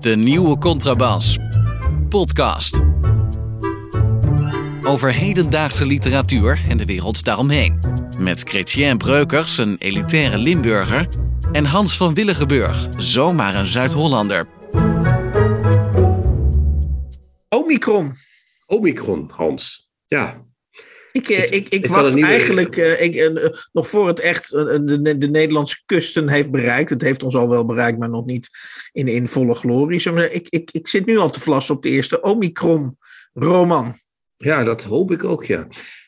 De nieuwe Contrabas. Podcast. Over hedendaagse literatuur en de wereld daaromheen. Met Chrétien Breukers, een elitaire Limburger. En Hans van Willigenburg, zomaar een Zuid-Hollander. Omicron. Omicron, Hans. Ja. Ik, eh, Is- ik, ik is dat wacht nieuwe- eigenlijk eh, ik, eh, nog voor het echt eh, de, de Nederlandse kusten heeft bereikt. Het heeft ons al wel bereikt, maar nog niet in, in volle glorie. Zeggen, Ik, ik, ik zit nu al te vlassen op de eerste Omicron-roman. ja, dat hoop ik ook, ja.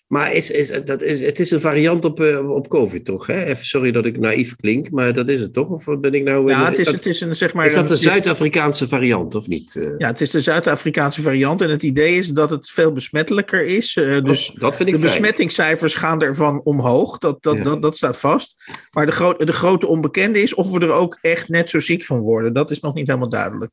Maar is, is, dat is, het is een variant op, eh, op COVID, toch? Hè? Even, sorry dat ik naïef klink, maar dat is het toch? Of ben ik nou... Ja, is, het is, dat, het is een zeg maar. is dat de Zuid-Afrikaanse variant, of niet? Eh, Ja, het is de Zuid-Afrikaanse variant. En het idee is dat het veel besmettelijker is. eh, dus dat, dat vind ik de fijn. besmettingscijfers gaan ervan omhoog. Dat, dat, Ja. dat, dat staat vast. Maar de, gro- de grote onbekende is of we er ook echt net zo ziek van worden. Dat is nog niet helemaal duidelijk.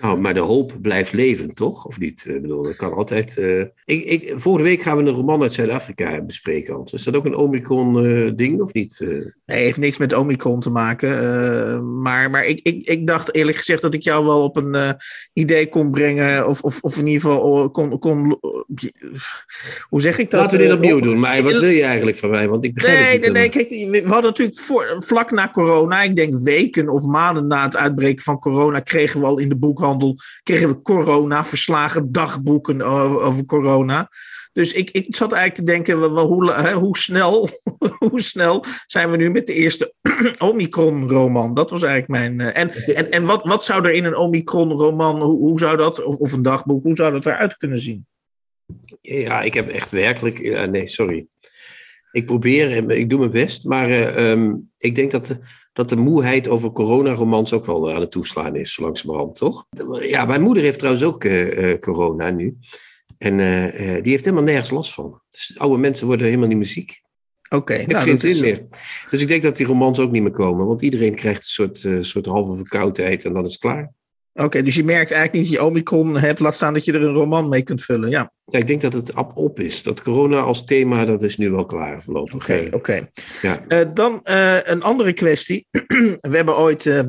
Nou, maar de hoop blijft leven, toch? Of niet? Ik bedoel, dat kan altijd... eh, ik, ik, vorige week gaan we een roman uit Zuid-Afrika bespreken. Is dat ook een Omicron-ding, of niet? Eh, Nee, heeft niks met Omicron te maken. eh, maar maar ik, ik, ik dacht eerlijk gezegd dat ik jou wel op een eh, idee kon brengen. Of, of, of in ieder geval eh, kon. kon hoe zeg ik dat? Laten we dit Eh, opnieuw op- doen. Maar wat wil je eigenlijk van mij? Want ik begrijp Nee, het nee, niet nee. helemaal. Kijk, we hadden natuurlijk voor, vlak na corona, ik denk weken of maanden na het uitbreken van corona, kregen we al in de boekhandel kregen we corona-verslagen, dagboeken over, corona. Dus ik, ik zat eigenlijk te denken, wel, hoe, hè, hoe, snel, hoe snel zijn we nu met de eerste Omicron-roman? Dat was eigenlijk mijn. eh, en en, en wat, wat zou er in een Omicron-roman, hoe, hoe zou dat, of, of een dagboek, hoe zou dat eruit kunnen zien? Ja, ik heb echt werkelijk. ja, nee, sorry. Ik probeer, en ik doe mijn best. Maar eh, ehm, ik denk dat de, dat de moeheid over coronaromans ook wel aan het toeslaan is, langzamerhand, toch? Ja, mijn moeder heeft trouwens ook eh, eh, corona nu. En eh, die heeft helemaal nergens last van. Dus oude mensen worden helemaal niet meer ziek. Oké, Heeft nou, geen zin is- meer. Dus ik denk dat die romans ook niet meer komen. Want iedereen krijgt een soort, soort halve verkoudheid en dan is het klaar. Oké, dus je merkt eigenlijk niet dat je Omicron hebt, laat staan dat je er een roman mee kunt vullen. Ja, Ja, ik denk dat het op, op is. Dat corona als thema, dat is nu wel klaar voorlopig. oké, oké. ja. Eh, dan eh, een andere kwestie. We hebben ooit eh,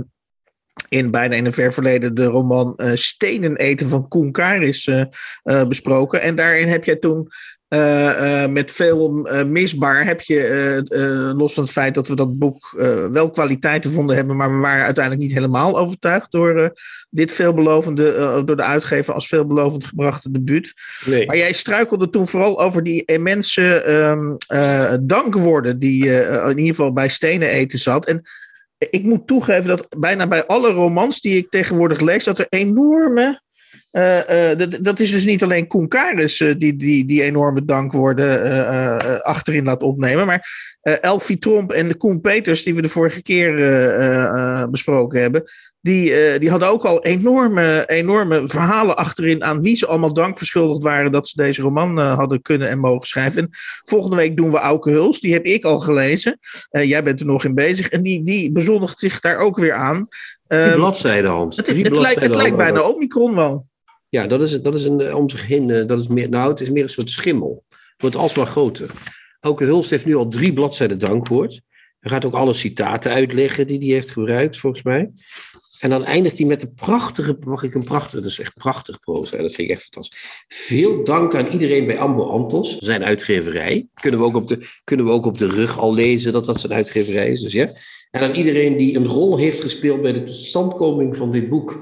in bijna in een ver verleden de roman Stenen eten van Koen Karis besproken. En daarin heb jij toen met veel eh, misbaar, heb je, eh, eh, los van het feit dat we dat boek eh, wel kwaliteiten vonden hebben, maar we waren uiteindelijk niet helemaal overtuigd door eh, dit veelbelovende, eh, door de uitgever als veelbelovend gebrachte debuut. Nee. Maar jij struikelde toen vooral over die immense ehm, eh, dankwoorden die eh, in ieder geval bij stenen eten zat. En ik moet toegeven dat bijna bij alle romans die ik tegenwoordig lees, dat er enorme. Eh, eh, dat, is dus niet alleen Koen Karis eh, die, die die enorme dankwoorden achterin laat opnemen. Maar Elfie Tromp en de Koen Peters, die we de vorige keer besproken hebben. Die, die hadden ook al enorme, enorme verhalen achterin aan wie ze allemaal dank verschuldigd waren dat ze deze roman hadden kunnen en mogen schrijven. En volgende week doen we Auke Huls, die heb ik al gelezen. Jij bent er nog in bezig en die, die bezondigt zich daar ook weer aan. Drie Ehm, bladzijden, Hans. het, Drie het, lijkt, het bladzijden lijkt bijna Omicron wel. Ja, dat is, dat is een, eh, om zich heen, eh, dat is meer, nou, het is meer een soort schimmel. Het wordt alsmaar groter. Elke Hulst heeft nu al drie bladzijden dankwoord. Hij gaat ook alle citaten uitleggen die hij heeft gebruikt, volgens mij. En dan eindigt hij met de prachtige, mag ik een prachtige, dat is echt prachtig proza, dat vind ik echt fantastisch. Veel dank aan iedereen bij Ambo Antos, zijn uitgeverij. Kunnen we, ook op de, kunnen we ook op de rug al lezen dat dat zijn uitgeverij is, dus ja. En aan iedereen die een rol heeft gespeeld bij de totstandkoming van dit boek.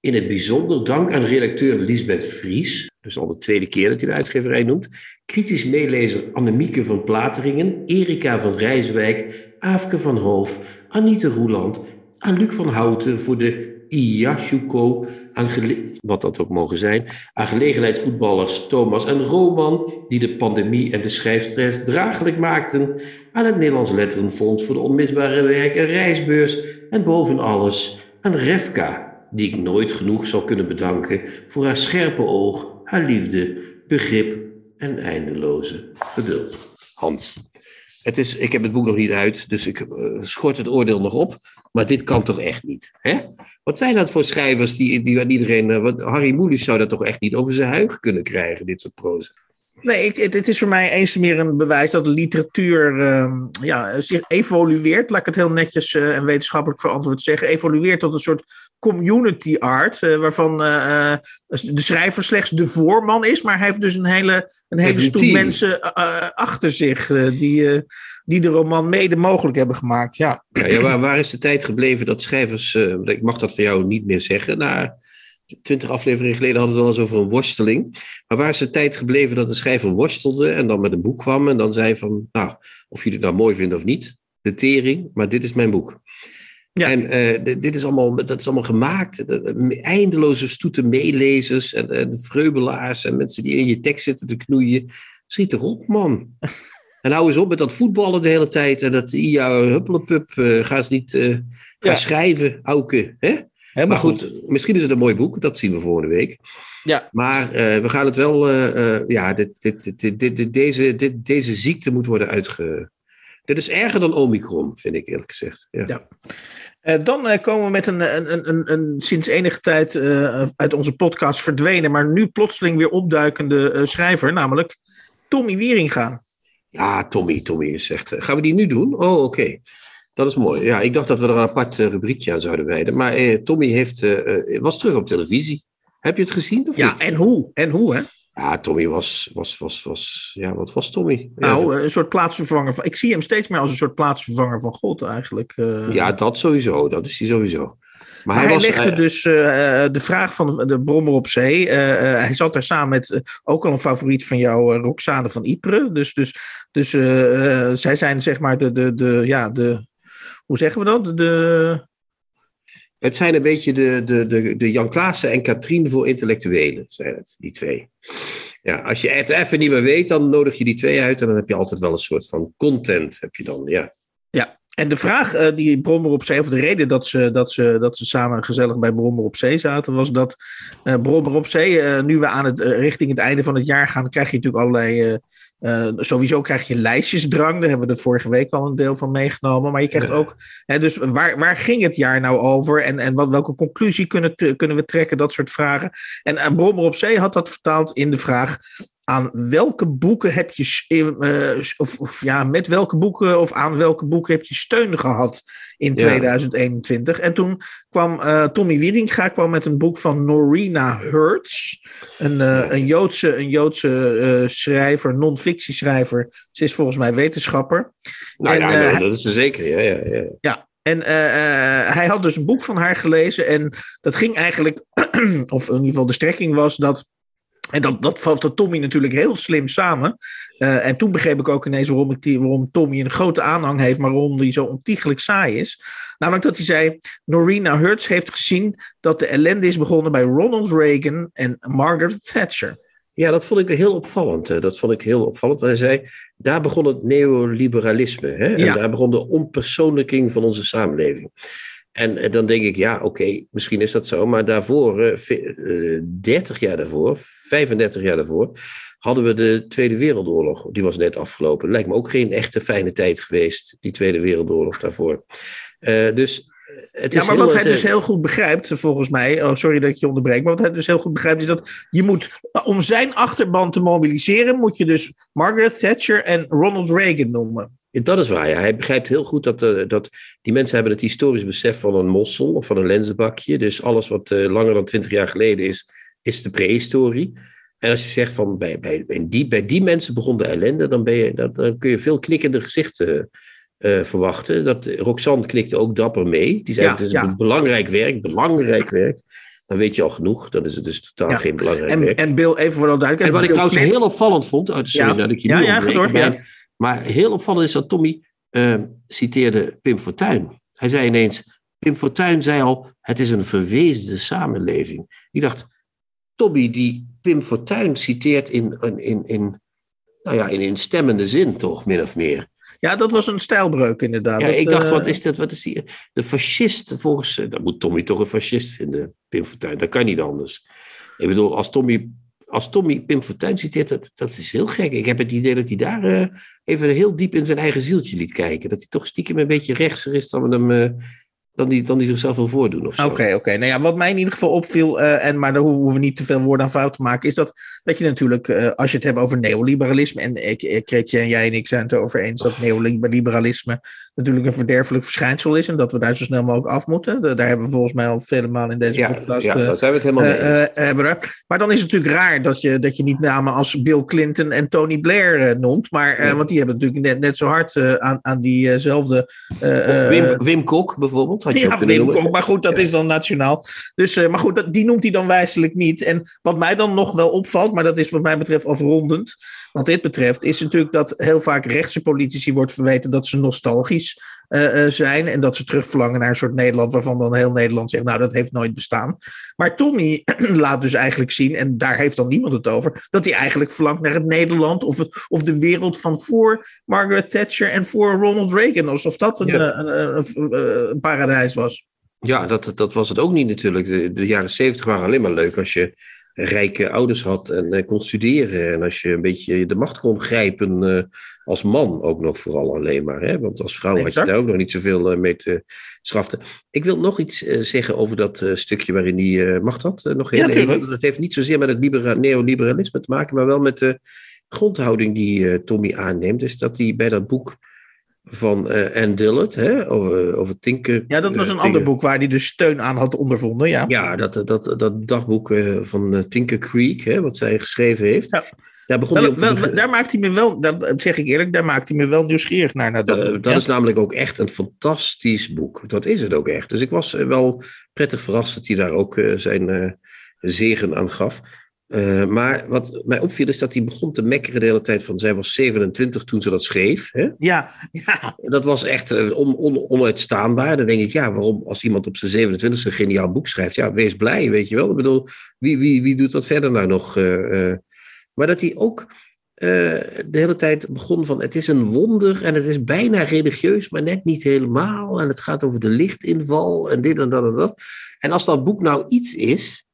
In het bijzonder dank aan redacteur Lisbeth Vries, dus al de tweede keer dat hij de uitgeverij noemt, kritisch meelezer Annemieke van Plateringen, Erika van Rijswijk, Aafke van Hoof, Anita Roeland, aan Luc van Houten voor de Iyashuko, wat dat ook mogen zijn, aan gelegenheidsvoetballers Thomas en Roman, die de pandemie en de schrijfstress draaglijk maakten, aan het Nederlands Letterenfonds voor de onmisbare werk en reisbeurs en boven alles aan Refka, die ik nooit genoeg zal kunnen bedanken voor haar scherpe oog, haar liefde, begrip en eindeloze geduld. Hans. Het is, ik heb het boek nog niet uit, dus ik eh, schort het oordeel nog op. Maar dit kan toch echt niet? Hè? Wat zijn dat voor schrijvers die, die aan iedereen. eh, wat, Harry Moelis zou dat toch echt niet over zijn huig kunnen krijgen, dit soort proza? Nee, ik, het, het, is voor mij eens meer een bewijs dat de literatuur uh, ja, zich evolueert. Laat ik het heel netjes uh, en wetenschappelijk verantwoord zeggen. Evolueert tot een soort community art. Uh, waarvan uh, de schrijver slechts de voorman is. Maar hij heeft dus een hele, een hele stoet mensen achter zich. die, die de roman mede mogelijk hebben gemaakt. Ja. ja, ja waar, waar, is de tijd gebleven dat schrijvers. ik mag dat van jou niet meer zeggen. Nou, twintig afleveringen geleden hadden we het al eens over een worsteling. Maar waar is de tijd gebleven dat de schrijver worstelde en dan met een boek kwam en dan zei van, nou, of jullie het nou mooi vinden of niet, de tering, maar dit is mijn boek. Ja. En uh, dit is allemaal, dat is allemaal gemaakt. Eindeloze stoeten meelezers en, en vreubelaars en mensen die in je tekst zitten te knoeien. Schiet erop, man. En hou eens op met dat voetballen de hele tijd. En dat ja, huppelepup. Uh, ga eens niet uh, ja. schrijven, Auke. Hè? Maar goed, misschien is het een mooi boek, dat zien we volgende week. Ja. Maar uh, we gaan het wel, uh, ja, dit, dit, dit, dit, deze, dit, deze ziekte moet worden uitge. Dit is erger dan Omicron, vind ik eerlijk gezegd. Ja. ja. dan komen we met een, een, een, een, sinds enige tijd uit onze podcast verdwenen, maar nu plotseling weer opduikende schrijver, namelijk Tommy Wieringa. Ja, Tommy, Tommy is echt. gaan we die nu doen? Oh, oké. Dat is mooi. Ja, ik dacht dat we er een apart uh, rubriekje aan zouden wijden. Maar eh, Tommy heeft, uh, was terug op televisie. Heb je het gezien? Of ja, en hoe? En hoe, hè? Ja, Tommy was, was, was, was, ja, wat was Tommy? Nou, een soort plaatsvervanger. Van, ik zie hem steeds meer als een soort plaatsvervanger van God eigenlijk. Ja, dat sowieso. Dat is hij sowieso. Maar, hij, hij legde dus de vraag van de brommer op zee. hij zat daar samen met ook al een favoriet van jou, Roxane van Ypres. Dus, dus, dus zij zijn zeg maar de, de, de, ja, de, hoe zeggen we dat? De... Het zijn een beetje de, de, de, de Jan Klaassen en Katrien voor intellectuelen, zijn het, die twee. Ja, als je het even niet meer weet, dan nodig je die twee uit en dan heb je altijd wel een soort van content, heb je dan, ja. Ja, en de vraag uh, die Brommer op Zee, of de reden dat ze, dat, ze, dat ze samen gezellig bij Brommer op Zee zaten, was dat uh, Brommer op Zee, uh, nu we aan het, richting het einde van het jaar gaan, krijg je natuurlijk allerlei uh, sowieso krijg je lijstjesdrang. Daar hebben we de vorige week al een deel van meegenomen. Maar je krijgt ook. Hè, dus waar, waar ging het jaar nou over? En, en wat, welke conclusie kunnen, kunnen we trekken? Dat soort vragen. En, en Brommer op Zee had dat vertaald in de vraag: aan welke boeken heb je, uh, of, of, ja, met welke boeken of aan welke boeken heb je steun gehad in 2021? En toen kwam uh, Tommy Wieringa kwam met een boek van Norina Hertz, een, uh, een Joodse, een Joodse schrijver, non-fictieschrijver. Ze is volgens mij wetenschapper. Nou en, ja, dat is ze zeker. Ja, ja, ja. ja. En hij had dus een boek van haar gelezen. En dat ging eigenlijk, of in ieder geval de strekking was dat en dat, dat vatte Tommy natuurlijk heel slim samen. Uh, en toen begreep ik ook ineens waarom, ik die, waarom Tommy een grote aanhang heeft, maar waarom hij zo ontiegelijk saai is. Namelijk dat hij zei: Norina Hertz heeft gezien dat de ellende is begonnen bij Ronald Reagan en Margaret Thatcher. Ja, dat vond ik heel opvallend. Dat vond ik heel opvallend. hij zei, daar begon het neoliberalisme. Hè? En daar begon de onpersoonlijking van onze samenleving. En, dan denk ik, ja, oké, misschien is dat zo. Maar daarvoor, uh, 30 jaar daarvoor, 35 jaar daarvoor, hadden we de Tweede Wereldoorlog. Die was net afgelopen. Lijkt me ook geen echte fijne tijd geweest, die Tweede Wereldoorlog daarvoor. Uh, dus het ja, maar wat hij dus heel goed begrijpt, volgens mij, oh, sorry dat ik je onderbreek, maar wat hij dus heel goed begrijpt is dat je moet, om zijn achterban te mobiliseren, moet je dus Margaret Thatcher en Ronald Reagan noemen. Dat is waar, ja. Hij begrijpt heel goed dat, uh, dat die mensen hebben het historisch besef van een mossel of van een lenzenbakje. Dus alles wat uh, langer dan twintig jaar geleden is, is de prehistorie. En als je zegt van bij, bij, die, bij die mensen begon de ellende, dan, ben je, dan, dan kun je veel knikkende gezichten uh, verwachten. Dat, Roxanne knikte ook dapper mee. Die zei: ja, Het is ja. een belangrijk werk, belangrijk werk. Dan weet je al genoeg. Dan is het dus totaal geen belangrijk en, werk. En Bill, even voor duidelijk. En wat ik trouwens heel opvallend vond. uit de sorry dat ik je ja, ja, door, ja. Maar heel opvallend is dat Tommy uh, citeerde Pim Fortuyn. Hij zei ineens, Pim Fortuyn zei al, het is een verweesde samenleving. Ik dacht, Tommy die Pim Fortuyn citeert in, in, in, in, nou ja, in instemmende zin toch, min of meer. Ja, dat was een stijlbreuk inderdaad. Ja, ik dacht, wat is dat? Wat is die? De fascist, volgens... Dat moet Tommy toch een fascist vinden, Pim Fortuyn. Dat kan niet anders. Ik bedoel, als Tommy als Tommy Pim Fortuyn citeert, dat, is heel gek. Ik heb het idee dat hij daar uh, even heel diep in zijn eigen zieltje liet kijken. Dat hij toch stiekem een beetje rechtser is dan we hem uh, dan die, dan die zichzelf wil voordoen of zo. Oké, oké. Nou ja, wat mij in ieder geval opviel, uh, en, maar daar hoeven we niet te veel woorden aan fout te maken, is dat, dat je natuurlijk, uh, als je het hebt over neoliberalisme, en ik, Kretje en jij en ik zijn het erover eens dat neoliberalisme natuurlijk een verderfelijk verschijnsel is en dat we daar zo snel mogelijk af moeten. daar hebben we volgens mij al vele malen in deze ja, podcast. Ja, daar zijn we het helemaal mee eens. Hebben maar dan is het natuurlijk raar dat je, dat je niet namen als Bill Clinton en Tony Blair noemt, maar, want die hebben natuurlijk net, net zo hard aan, aan diezelfde... Wim, Wim Kok bijvoorbeeld. Had je ja, Wim Kok, maar goed, dat ja. is dan nationaal. Dus, uh, maar goed, dat, die noemt hij dan wijselijk niet. En wat mij dan nog wel opvalt, maar dat is wat mij betreft afrondend, wat dit betreft, is natuurlijk dat heel vaak rechtse politici wordt verweten dat ze nostalgisch uh, uh, zijn en dat ze terugverlangen naar een soort Nederland waarvan dan heel Nederland zegt, nou dat heeft nooit bestaan. Maar Tommy laat dus eigenlijk zien, en daar heeft dan niemand het over, dat hij eigenlijk verlangt naar het Nederland of, het, of de wereld van voor Margaret Thatcher en voor Ronald Reagan, alsof dat een, ja. een, een, een paradijs was. Ja, dat, dat was het ook niet natuurlijk. De, de jaren zeventig waren alleen maar leuk als je rijke ouders had en uh, kon studeren. En als je een beetje de macht kon grijpen uh, als man ook nog vooral alleen maar. Hè? Want als vrouw exact. had je daar ook nog niet zoveel uh, mee te schaften. Ik wil nog iets zeggen over dat stukje waarin hij macht had. nog heel ja, even. Dat heeft niet zozeer met het libera neoliberalisme te maken, maar wel met de grondhouding die Tommy aanneemt. Dus dat hij bij dat boek van uh, Anne Dillard, hè, over, over Tinker. Ja, dat was een uh, ander boek waar hij dus steun aan had ondervonden, ja. Ja, dat, dat, dat dagboek uh, van Tinker Creek, hè, wat zij geschreven heeft. Ja. Daar, begon wel, hij op, wel, daar maakt hij me wel, dat zeg ik eerlijk, daar maakt hij me wel nieuwsgierig naar. naar dat dat ja. is namelijk ook echt een fantastisch boek. Dat is het ook echt. Dus ik was wel prettig verrast dat hij daar ook zijn zegen aan gaf. Uh, maar wat mij opviel is dat hij begon te mekkeren de hele tijd van... zij was 27 toen ze dat schreef. Hè? Ja, ja. Dat was echt uh, on, on, onuitstaanbaar. Dan denk ik, ja, waarom als iemand op zijn 27 een geniaal boek schrijft... ja, wees blij, weet je wel. Ik bedoel, wie, wie, wie doet dat verder nou nog? Uh, maar dat hij ook de hele tijd begon van... het is een wonder en het is bijna religieus, maar net niet helemaal. En het gaat over de lichtinval en dit en dat en dat. En als dat boek nou iets is...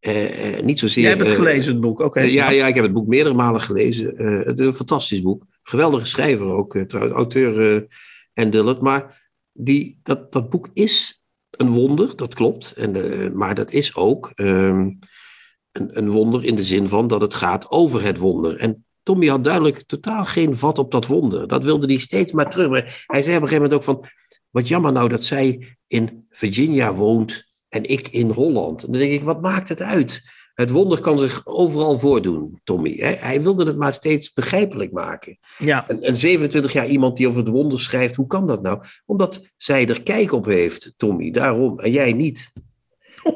Uh, uh, niet zozeer. Jij hebt het gelezen, het boek, oké. Okay. Ja, ja, ik heb het boek meerdere malen gelezen. het is een fantastisch boek. Geweldige schrijver ook, trouwens, auteur en Dillard. Maar die, dat, dat boek is een wonder, dat klopt. En, maar dat is ook um, een, een wonder in de zin van dat het gaat over het wonder. En Tommy had duidelijk totaal geen vat op dat wonder. Dat wilde hij steeds maar terug. Maar hij zei op een gegeven moment ook van... Wat jammer nou dat zij in Virginia woont en ik in Holland. En dan denk ik, wat maakt het uit? Het wonder kan zich overal voordoen, Tommy. Hij wilde het maar steeds begrijpelijk maken. Ja. Een, een 27 jaar iemand die over het wonder schrijft, hoe kan dat nou? Omdat zij er kijk op heeft, Tommy. Daarom, en jij niet.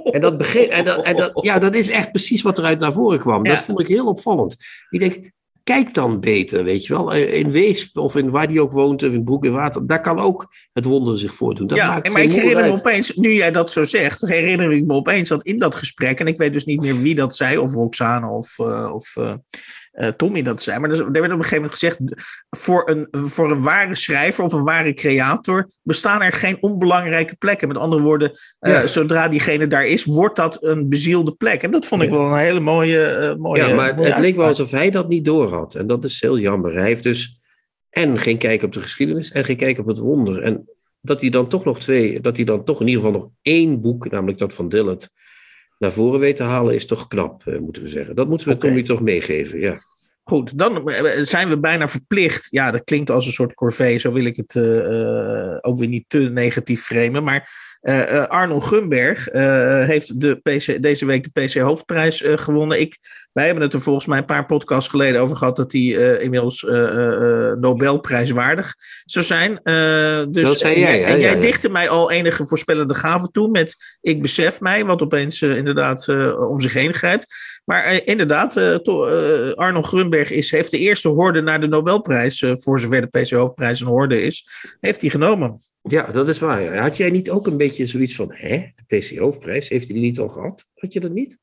En dat, begreep, en dat, en dat, ja, dat is echt precies wat eruit naar voren kwam. Ja. Dat vond ik heel opvallend. Ik denk, kijk dan beter, weet je wel. In Weesp of in waar die ook woont, of in Broek en Water, daar kan ook het wonder zich voordoen. Dat ja, maakt maar ik herinner me uit. opeens, nu jij dat zo zegt, herinner ik me opeens dat in dat gesprek, en ik weet dus niet meer wie dat zei, of Roxane of, uh, of uh, uh, Tommy dat zei, maar er werd op een gegeven moment gezegd, voor een, voor een ware schrijver of een ware creator bestaan er geen onbelangrijke plekken. Met andere woorden, ja. zodra diegene daar is, wordt dat een bezielde plek. En dat vond ik Ja. wel een hele mooie... mooie Ja, maar mooie het leek wel alsof hij dat niet doorhad. En dat is heel jammer. Hij heeft dus en geen kijk op de geschiedenis en geen kijk op het wonder. En dat hij dan toch nog twee, dat hij dan toch in ieder geval nog één boek, namelijk dat van Dillard, naar voren weet te halen, is toch knap, eh, moeten we zeggen. Dat moeten we Oké. Tommy toch meegeven, ja. Goed, dan eh, zijn we bijna verplicht. Ja, dat klinkt als een soort corvée. Zo wil ik het eh, eh, ook weer niet te negatief framen. Maar eh, eh, Arno Gumberg eh, heeft de PC, deze week de PC Hoofdprijs eh, gewonnen. Ik, wij hebben het er volgens mij een paar podcasts geleden over gehad dat hij eh, inmiddels eh, eh, Nobelprijswaardig zou zijn. Dus, Dat zei en jij, hè? en jij Ja, ja. dichtte mij al enige voorspellende gaven toe met Ik besef mij, wat opeens inderdaad om zich heen grijpt. Maar inderdaad, Arno Grunberg is, heeft de eerste horde naar de Nobelprijs, voor zover de PC Hoofdprijs een horde is, heeft hij genomen. Ja, dat is waar. Had jij niet ook een beetje zoiets van, hè, de PC Hoofdprijs, heeft hij die niet al gehad? Had je dat niet?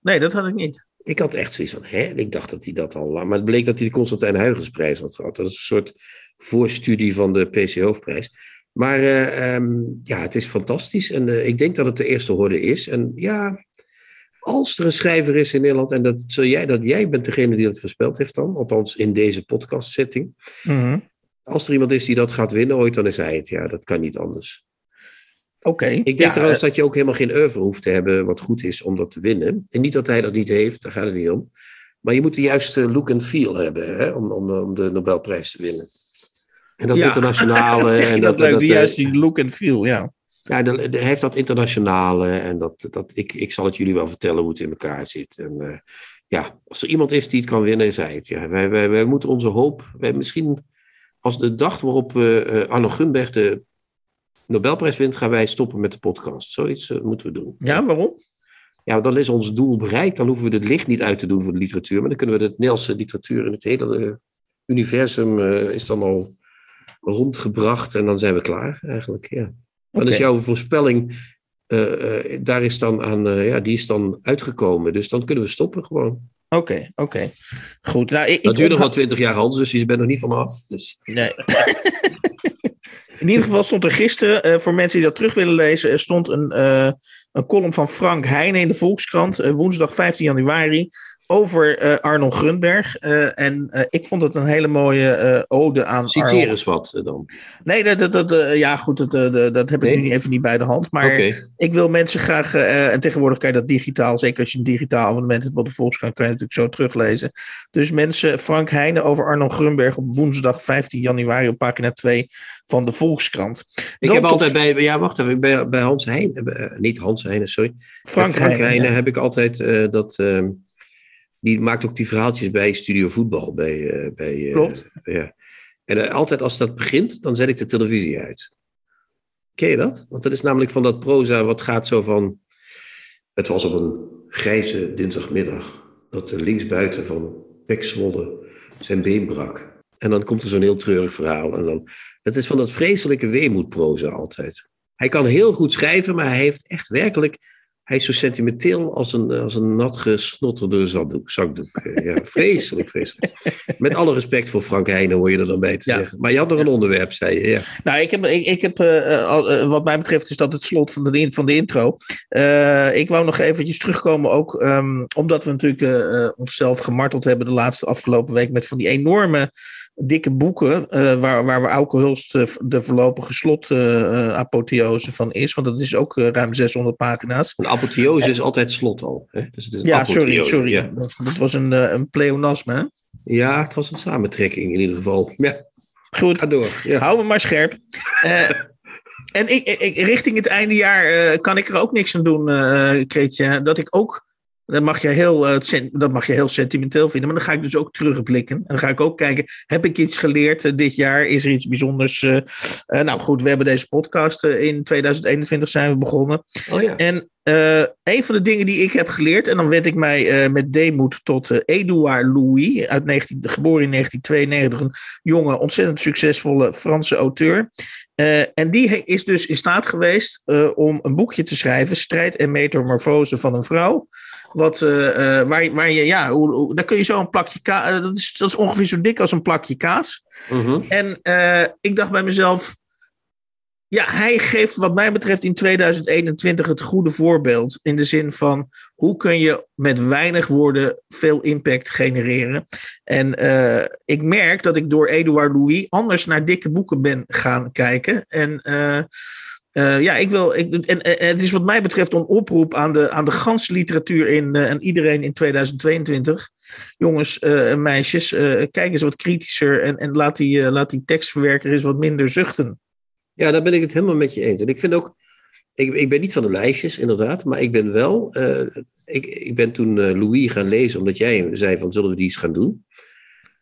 Nee, dat had ik niet. Ik had echt zoiets van, hè? Ik dacht dat hij dat al lang... Maar het bleek dat hij de Constantijn Huygensprijs had gehad. Dat is een soort voorstudie van de PC Hoofdprijs. Maar eh, ehm, ja, het is fantastisch. En eh, ik denk dat het de eerste horde is. En ja, als er een schrijver is in Nederland... en dat, zul jij, dat jij bent degene die dat voorspeld heeft dan... althans in deze podcast-setting... als er iemand is die dat gaat winnen ooit, dan is hij het. Ja, dat kan niet anders. Oké. Ik denk ja, trouwens eh, dat je ook helemaal geen oeuvre hoeft te hebben wat goed is om dat te winnen. En niet dat hij dat niet heeft, daar gaat het niet om. Maar je moet de juiste look en feel hebben hè, om, om, de, om de Nobelprijs te winnen. En dat ja, internationale. dat zeg je en dat, leuk, die eh, juist die look en feel, ja. Ja, de, de- hij heeft dat internationale en dat, dat, ik, ik zal het jullie wel vertellen hoe het in elkaar zit. En eh, ja, als er iemand is die het kan winnen, is hij het. Ja. Wij, wij, wij moeten onze hoop, wij misschien als de dag waarop eh eh, Arno Gunberg de Nobelprijs wint, gaan wij stoppen met de podcast. Zoiets eh, moeten we doen. Ja, waarom? Ja, dan is ons doel bereikt. Dan hoeven we het licht niet uit te doen voor de literatuur. Maar dan kunnen we de Nederlandse literatuur in het hele eh, universum eh, is dan al rondgebracht. En dan zijn we klaar eigenlijk. Ja. Dan is jouw voorspelling, daar is dan aan, ja, die is dan uitgekomen. Dus dan kunnen we stoppen gewoon. Oké, oké. Goed. Nou, ik, Dat duurt nog wel twintig jaar, Hans, dus je bent nog niet van af. Dus. Nee. In ieder geval stond er gisteren, eh, voor mensen die dat terug willen lezen, er stond een, eh, een column van Frank Heijnen in de Volkskrant, eh, woensdag 15 januari, over eh Arnold Grunberg. Eh, en eh, ik vond het een hele mooie ode aan Citeer Arnold. eens wat dan. Nee, dat, dat, dat, ja goed, dat, dat, heb ik nu even niet bij de hand. Maar ik wil mensen graag, en tegenwoordig kan je dat digitaal, zeker als je een digitaal abonnement hebt op de Volkskrant, kan je natuurlijk zo teruglezen. Dus mensen, Frank Heijnen over Arnold Grunberg op woensdag 15 januari op pagina 2 van de Volkskrant. Ik Dan heb altijd bij, ja, wacht even, bij, bij Hans Heijn, eh, niet Hans Heijnen, sorry. Frank, Frank Heijnen. Heijnen ja. heb ik altijd dat. ehm, die maakt ook die verhaaltjes bij Studio Voetbal. Bij, eh, bij, eh, Klopt. Ja. En eh, altijd als dat begint, dan zet ik de televisie uit. Ken je dat? Want dat is namelijk van dat proza wat gaat zo van. Het was op een grijze dinsdagmiddag dat de linksbuiten van Pek Zwolle zijn been brak. En dan komt er zo'n heel treurig verhaal. En dan, het is van dat vreselijke weemoedproza altijd. Hij kan heel goed schrijven, maar hij heeft echt werkelijk. Hij is zo sentimenteel als een, als een nat gesnotterde zakdoek. zakdoek. Eh, Ja, vreselijk, vreselijk. Met alle respect voor Frank Heijnen hoor je er dan bij te Ja. zeggen. Maar je had nog een onderwerp, zei je. Ja. Nou, ik heb, ik, ik heb eh, eh, eh, wat mij betreft is dat het slot van de, van de intro. Eh, ik wou nog eventjes terugkomen ook, ehm, omdat we natuurlijk eh, eh, onszelf gemarteld hebben de laatste afgelopen week met van die enorme dikke boeken, eh, waar, waar we Auke Hulst eh, de voorlopige slot eh, apotheose van is, want dat is ook ruim 600 pagina's. Een apotheose is altijd slot al. Hè? Dus het is een Ja, sorry, apotheose, sorry. Ja. Dat, dat was een, een pleonasme. hè? ja, het was een samentrekking in ieder geval. Ja, Goed, ga door. Ja. Hou me maar scherp. En ik, ik, richting het einde jaar kan ik er ook niks aan doen, Kreetje. Dat ik ook, dat mag, je heel, eh, dat mag je heel sentimenteel vinden, maar dan ga ik dus ook terugblikken. En dan ga ik ook kijken, heb ik iets geleerd eh, dit jaar? Is er iets bijzonders? eh, nou goed, we hebben deze podcast in 2021 zijn we begonnen. Oh ja. En eh, een van de dingen die ik heb geleerd, en dan wend ik mij eh, met deemoed tot eh, Edouard Louis, uit 19, geboren in 1992, een jonge, ontzettend succesvolle Franse auteur. En die is dus in staat geweest om een boekje te schrijven, Strijd en Metamorfose van een vrouw. Wat, waar, waar je, ja, hoe, hoe- daar kun je zo een plakje kaas, dat, is, dat is ongeveer zo dik als een plakje kaas. Mhm. En ik dacht bij mezelf. Ja, hij geeft wat mij betreft in 2021 het goede voorbeeld. In de zin van hoe kun je met weinig woorden veel impact genereren. En eh, ik merk dat ik door Edouard Louis anders naar dikke boeken ben gaan kijken. En eh, eh, ja, ik wil. Ik, en, het is wat mij betreft een oproep aan de, aan de ganse literatuur in, en iedereen in 2022 jongens en meisjes, kijk eens wat kritischer en, en laat, die, laat die tekstverwerker eens wat minder zuchten. Ja, daar ben ik het helemaal met je eens. En ik vind ook, ik, ik ben niet van de lijstjes inderdaad, maar ik ben wel, eh, ik, ik ben toen eh, Louis gaan lezen, omdat jij zei van zullen we die eens gaan doen.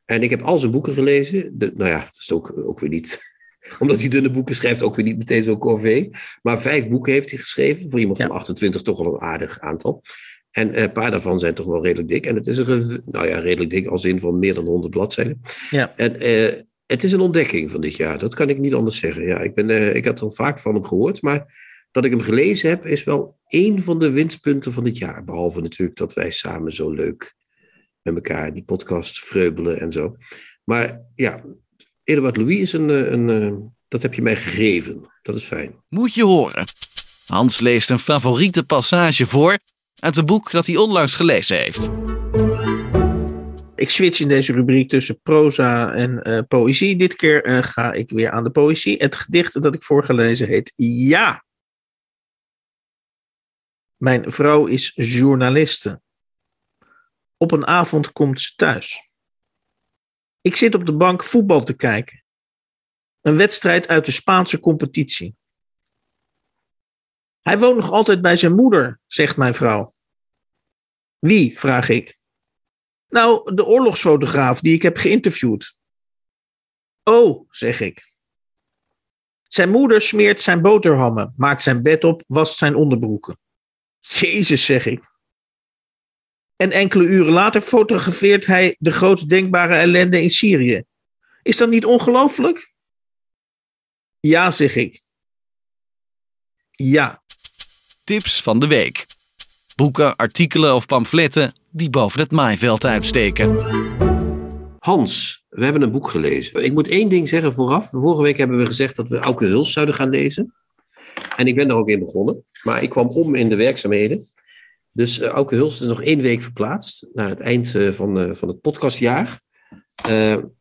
En ik heb al zijn boeken gelezen. De, nou ja, dat is ook, ook weer niet, omdat hij dunne boeken schrijft, ook weer niet meteen zo'n corvée. Maar vijf boeken heeft hij geschreven, voor iemand Ja. van 28 toch wel een aardig aantal. En eh, een paar daarvan zijn toch wel redelijk dik. En het is een, nou ja, redelijk dik als in van meer dan 100 bladzijden. Ja. En het is een ontdekking van dit jaar. Dat kan ik niet anders zeggen. Ja, ik, ben, eh, ik had al vaak van hem gehoord, maar dat ik hem gelezen heb, is wel één van de winstpunten van dit jaar. Behalve natuurlijk dat wij samen zo leuk met elkaar die podcast vreubelen en zo. Maar ja, Eduard Louis is een, eh, een, eh, dat heb je mij gegeven. Dat is fijn. Moet je horen. Hans leest een favoriete passage voor uit een boek dat hij onlangs gelezen heeft. Ik switch in deze rubriek tussen proza en eh, poëzie. Dit keer eh, ga ik weer aan de poëzie. Het gedicht dat ik voorgelezen heet Ja. Mijn vrouw is journaliste. Op een avond komt ze thuis. Ik zit op de bank voetbal te kijken. Een wedstrijd uit de Spaanse competitie. Hij woont nog altijd bij zijn moeder, zegt mijn vrouw. Wie? vraag ik. Nou, de oorlogsfotograaf die ik heb geïnterviewd. Oh, zeg ik. Zijn moeder smeert zijn boterhammen, maakt zijn bed op, wast zijn onderbroeken. Jezus, zeg ik. En enkele uren later fotografeert hij de grootst denkbare ellende in Syrië. Is dat niet ongelooflijk? Ja, zeg ik. Ja. Tips van de week. Boeken, artikelen of pamfletten die boven het maaiveld uitsteken. Hans, we hebben een boek gelezen. Ik moet één ding zeggen vooraf. Vorige week hebben we gezegd dat we Auke Huls zouden gaan lezen. En ik ben er ook in begonnen. Maar ik kwam om in de werkzaamheden. Dus uh, Auke Huls is nog één week verplaatst naar het eind uh, van, uh, van het podcastjaar.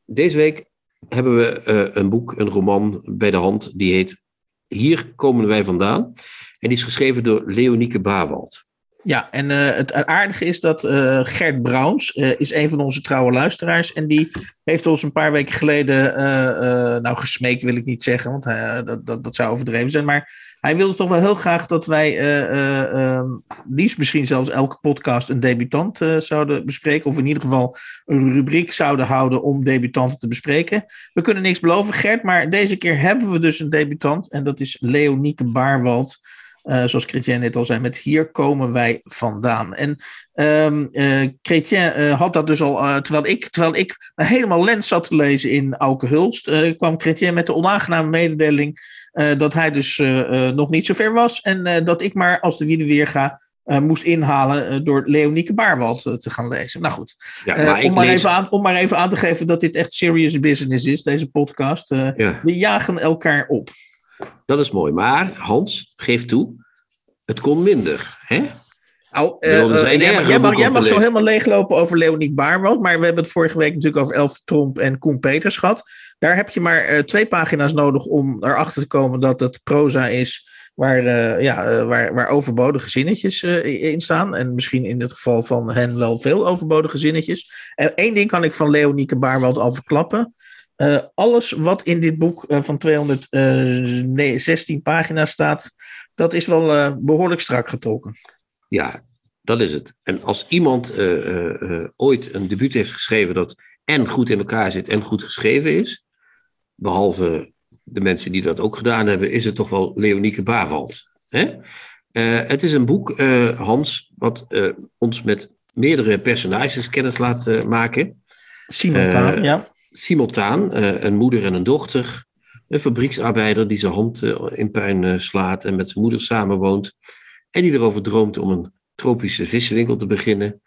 deze week hebben we een boek, een roman bij de hand. Die heet Hier komen wij vandaan. En die is geschreven door Leonieke Bawald. Ja, en uh, het aardige is dat uh, Gert Brouns uh, is een van onze trouwe luisteraars. En die heeft ons een paar weken geleden, nou gesmeekt wil ik niet zeggen, want dat, dat, dat zou overdreven zijn. Maar hij wilde toch wel heel graag dat wij, ehm, liefst misschien zelfs elke podcast, een debutant zouden bespreken. Of in ieder geval een rubriek zouden houden om debutanten te bespreken. We kunnen niks beloven, Gert, maar deze keer hebben we dus een debutant. En dat is Leonieke Baarwald. Uh, zoals Chrétien net al zei, met hier komen wij vandaan. En um, uh, Chrétien uh, had dat dus al, terwijl, ik, terwijl ik helemaal lens zat te lezen in Auke Hulst, kwam Chrétien met de onaangename mededeling dat hij dus nog niet zo ver was en dat ik maar als de wiede weer ga. moest inhalen door Leonieke Baarwald te gaan lezen. Nou goed, ja, maar om, maar lees... even aan, om maar even aan te geven dat dit echt serious business is, deze podcast. Ja. We jagen elkaar op. Dat is mooi. Maar Hans, geef toe, het kon minder. Hè? Oh, uh, uh, jij mag, jij mag, jij mag zo helemaal leeglopen over Leoniek Baarwald. Maar we hebben het vorige week natuurlijk over Elf Tromp en Koen Peters gehad. Daar heb je maar uh, twee pagina's nodig om erachter te komen dat het proza is waar, ja, waar, waar overbodige zinnetjes in staan. En misschien in het geval van hen wel veel overbodige zinnetjes. En één ding kan ik van Leonieke Baarwald al verklappen. Uh, alles wat in dit boek uh, van 216 pagina's staat, dat is wel uh, behoorlijk strak getrokken. Ja, dat is het. En als iemand ooit een debuut heeft geschreven dat en goed in elkaar zit en goed geschreven is, behalve de mensen die dat ook gedaan hebben, is het toch wel Leonieke Bavald. Hè? het is een boek, Hans, wat ons met meerdere personages kennis laat maken. Simultaan, ja simultaan uh, een moeder en een dochter. Een fabrieksarbeider die zijn hand uh, in puin uh, slaat en met zijn moeder samenwoont. En die erover droomt om een tropische vissenwinkel te beginnen.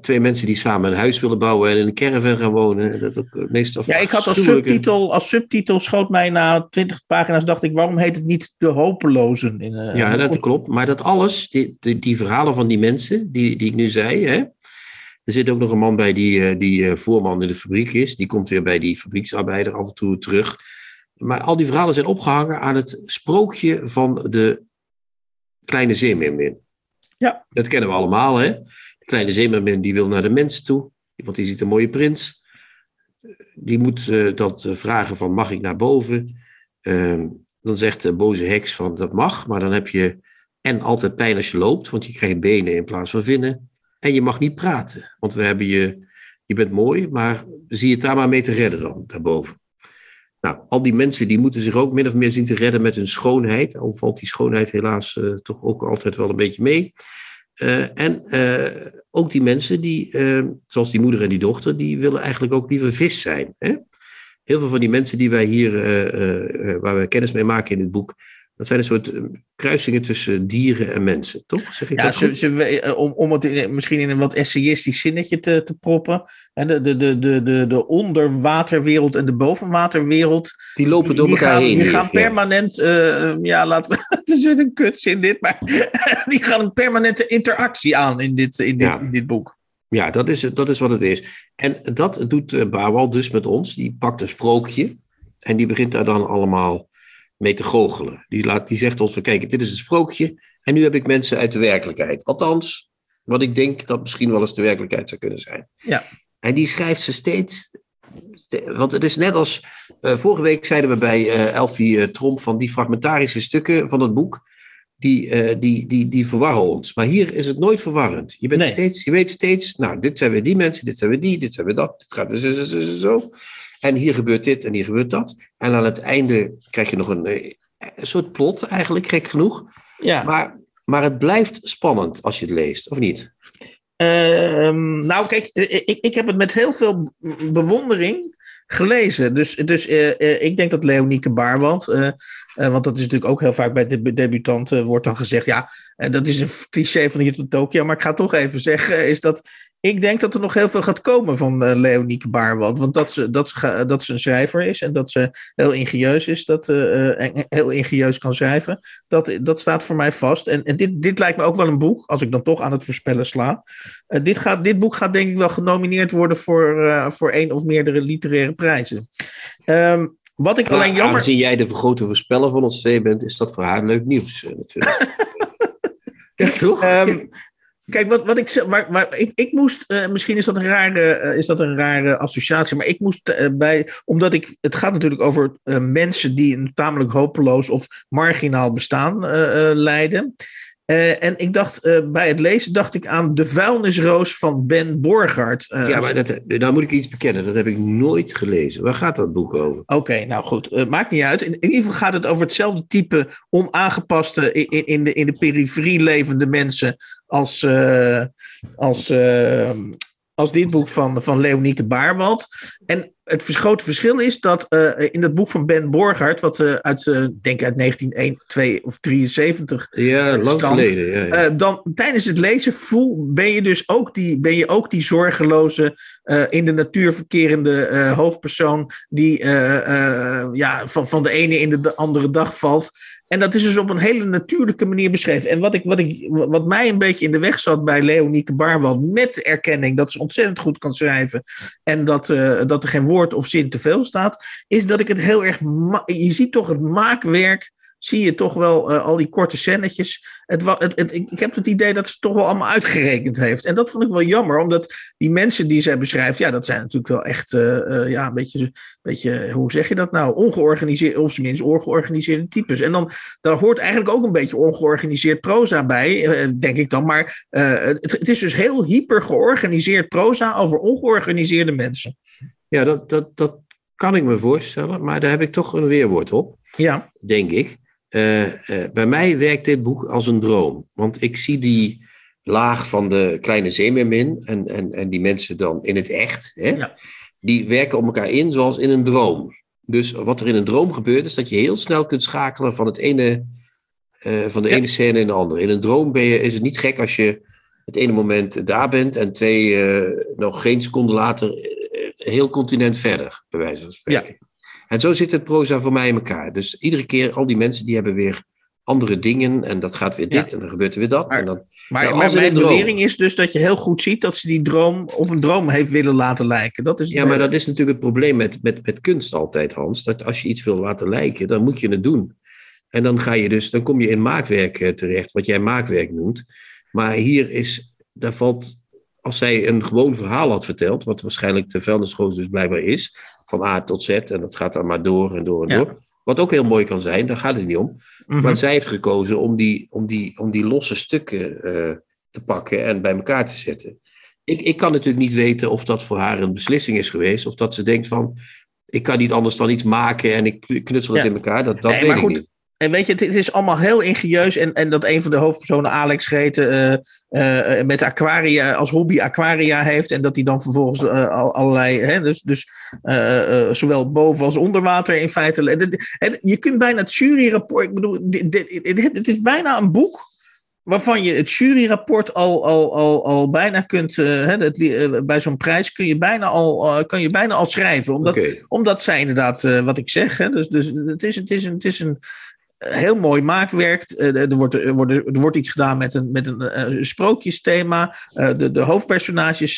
twee mensen die samen een huis willen bouwen en in een caravan gaan wonen. Dat ook meestal ja, ik had als subtitel, als subtitel schoot mij na twintig pagina's, dacht ik, waarom heet het niet De Hopelozen? In, ja, dat klopt. Maar dat alles, die, die, die, verhalen van die mensen, die, die ik nu zei, hè, er zit ook nog een man bij die, eh, die eh, voorman in de fabriek is. Die komt weer bij die fabrieksarbeider af en toe terug. Maar al die verhalen zijn opgehangen aan het sprookje van de kleine zeemermin. Ja. Dat kennen we allemaal, hè? De kleine zeemermin die wil naar de mensen toe, want die ziet een mooie prins. Die moet uh, dat vragen van mag ik naar boven? Uh, dan zegt de boze heks van dat mag, maar dan heb je en altijd pijn als je loopt, want je krijgt benen in plaats van vinnen. En je mag niet praten, want we hebben je, je bent mooi, maar zie je het daar maar mee te redden dan, daarboven. Nou, al die mensen die moeten zich ook min of meer zien te redden met hun schoonheid. Al valt die schoonheid helaas uh, toch ook altijd wel een beetje mee. Uh, en uh, ook die mensen die, zoals die moeder en die dochter, die willen eigenlijk ook liever vis zijn. Hè? Heel veel van die mensen die wij hier, waar we kennis mee maken in het boek, dat zijn een soort eh, kruisingen tussen dieren en mensen, toch? Zeg ik ja, ze, ze, eh, om, om het misschien in een wat essayistisch zinnetje te, te proppen. En de, de, de, de, de, de onderwaterwereld en de bovenwaterwereld. Die lopen door elkaar gaan, heen. Die gaan permanent, uh, ja, laten we. Het is weer een kutzin dit, maar die gaan een permanente interactie aan in dit, in dit, in dit boek. Ja, dat is, dat is wat het is. En dat doet Bawal dus met ons. Die pakt een sprookje en die begint daar dan allemaal mee te goochelen. Die, laat, die zegt ons van, kijk, dit is een sprookje en nu heb ik mensen uit de werkelijkheid. Althans, wat ik denk dat misschien wel eens de werkelijkheid zou kunnen zijn. Ja. En die schrijft ze steeds, want het is net als, uh, vorige week zeiden we bij uh, Elfie uh, Tromp van die fragmentarische stukken van het boek, die, die, die, die verwarren ons. Maar hier is het nooit verwarrend. Je, bent Nee. steeds, je weet steeds, nou, dit zijn weer die mensen, dit zijn weer die, dit zijn weer dat, dit gaat zo, zo, zo, zo. En hier gebeurt dit en hier gebeurt dat. En aan het einde krijg je nog een, eh, een soort plot, eigenlijk, gek genoeg. Ja. Maar, maar het blijft spannend als je het leest, of niet? Ehm, nou, kijk, eh, ik, ik heb het met heel veel bewondering gelezen. Dus, dus eh, eh, ik denk dat Leonieke Baarwand, eh, eh, want dat is natuurlijk ook heel vaak bij de debutanten, wordt dan gezegd, ja, eh, dat is een cliché van hier tot Tokio, maar ik ga toch even zeggen, is dat ik denk dat er nog heel veel gaat komen van eh, Leonieke Baarwand. Want dat ze, dat, ze, dat ze een schrijver is en dat ze heel ingenieus is, dat eh, en heel ingenieus kan schrijven, dat, dat staat voor mij vast. En, en dit, dit lijkt me ook wel een boek, als ik dan toch aan het voorspellen sla. Eh, dit, gaat, dit boek gaat denk ik wel genomineerd worden voor, eh, voor één of meerdere literaire prijzen. Ehm, wat ik alleen Maar jammer... Aangezien jij de vergrote voorspeller van ons twee bent, is dat voor haar leuk nieuws eh, natuurlijk. ja, toch? Ehm, kijk, wat, wat ik zeg, maar, ik, ik moest, eh, misschien is dat, een rare, eh, is dat een rare associatie, maar ik moest eh, bij, omdat ik, het gaat natuurlijk over mensen die een tamelijk hopeloos of marginaal bestaan leiden. Eh, en ik dacht, eh, bij het lezen dacht ik aan De Vuilnisroos van Ben Borgaard. Eh, ja, maar dat, nou moet ik iets bekennen. Dat heb ik nooit gelezen. Waar gaat dat boek over? Oké, nou goed. Maakt niet uit. In, in ieder geval gaat het over hetzelfde type onaangepaste, in, in, de, in de periferie levende mensen als, als, als dit boek van, van Leonieke Baarwald. En het grote verschil is dat eh, in het boek van Ben Borgaard, wat eh, uit, eh, denk uit 1902 of 73 Ja, lang Stand. geleden. Ja, ja. eh, dan tijdens het lezen voel, ben je dus ook die, ben je ook die zorgeloze, eh, in de natuur verkerende eh, hoofdpersoon die eh, eh, ja, van, van de ene in de andere dag valt. En dat is dus op een hele natuurlijke manier beschreven. En wat, ik, wat, ik, wat mij een beetje in de weg zat bij Leonieke Barwald, met erkenning dat ze ontzettend goed kan schrijven en dat, eh, dat er geen woord of zin te veel staat, is dat ik het heel erg. Je ziet toch het maakwerk zie je toch wel eh, al die korte scènetjes. Het, het, het, ik heb het idee dat ze het toch wel allemaal uitgerekend heeft. En dat vond ik wel jammer, omdat die mensen die zij beschrijft, ja, dat zijn natuurlijk wel echt, eh, eh, ja, een beetje, beetje, hoe zeg je dat nou? Ongeorganiseerd, of zijn minst ongeorganiseerde types. En dan, daar hoort eigenlijk ook een beetje ongeorganiseerd proza bij, denk ik dan. Maar het, het is dus heel hyper georganiseerd proza over ongeorganiseerde mensen. ja dat, dat, dat kan ik me voorstellen. Maar daar heb ik toch een weerwoord op, Ja, denk ik. Eh, eh, bij mij werkt dit boek als een droom. Want ik zie die laag van de kleine zeemermin en, en, en die mensen dan in het echt. Hè? Ja. Die werken op elkaar in zoals in een droom. Dus wat er in een droom gebeurt, is dat je heel snel kunt schakelen van, het ene, eh, van de Ja. ene scène in de andere. In een droom ben je, is het niet gek als je het ene moment daar bent en twee, nog geen seconde later, een heel continent verder, bij wijze van spreken. En zo zit het proza voor mij in elkaar. Dus iedere keer, al die mensen die hebben weer andere dingen en dat gaat weer dit Ja. en dan gebeurt er weer dat. Maar- en dan, maar, mijn bewering is dus dat je heel goed ziet dat ze die droom op een droom heeft willen laten lijken. Dat is ja, maar dat is natuurlijk het probleem met, met, met kunst altijd, Hans. Dat als je iets wil laten lijken, dan moet je het doen. En dan ga je dus, dan kom je in maakwerk eh, terecht, wat jij maakwerk noemt. Maar hier is, daar valt, als zij een gewoon verhaal had verteld, wat waarschijnlijk de vuilnisgoos dus blijkbaar is, van A tot Z, en dat gaat dan maar door en door en Ja. door. Wat ook heel mooi kan zijn, daar gaat het niet om. Mhm. Maar zij heeft gekozen om die, om die, om die losse stukken eh, te pakken en bij elkaar te zetten. Ik, ik kan natuurlijk niet weten of dat voor haar een beslissing is geweest. Of dat ze denkt van, ik kan niet anders dan iets maken en ik knutsel het Ja. in elkaar. Dat, dat Nee, weet maar ik niet. En weet je, het, is allemaal heel ingenieus. En, en dat een van de hoofdpersonen, Alex Geten, eh, eh, met aquaria, als hobby aquaria heeft. En dat hij dan vervolgens eh, al- allerlei, hè, dus, dus eh, eh, zowel boven als onder water in feite. het- je kunt bijna het juryrapport, ik bedoel, dit, dit, dit- het is bijna een boek waarvan je het juryrapport al, al, al, al bijna kunt, eh, hè, het, eh, bij zo'n prijs kun je bijna al, eh, kan je bijna al schrijven. Omdat, omdat zij inderdaad, eh, wat ik zeg, hè, dus, dus het, is, het, is een, het is een eh, heel mooi maakwerk. Eh, er, wordt, er, wordt, er wordt iets gedaan met een, met een eh, sprookjesthema. Eh, de, de hoofdpersonages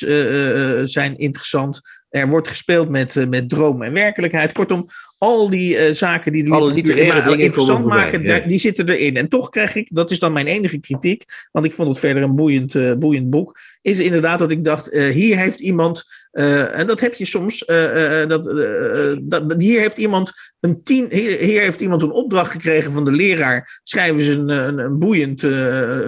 zijn interessant. Er wordt gespeeld met, met droom en werkelijkheid. Kortom, al die eh, zaken die de Alle literaire dingen interessant maken, ja. die zitten erin. En toch krijg ik, dat is dan mijn enige kritiek, want ik vond het verder een boeiend, eh, boeiend boek, is inderdaad dat ik dacht, eh, hier heeft iemand, en dat heb je soms, dat, dat, hier heeft iemand een tien, hier, hier heeft iemand een opdracht gekregen van de leraar, schrijf eens een, een, een boeiend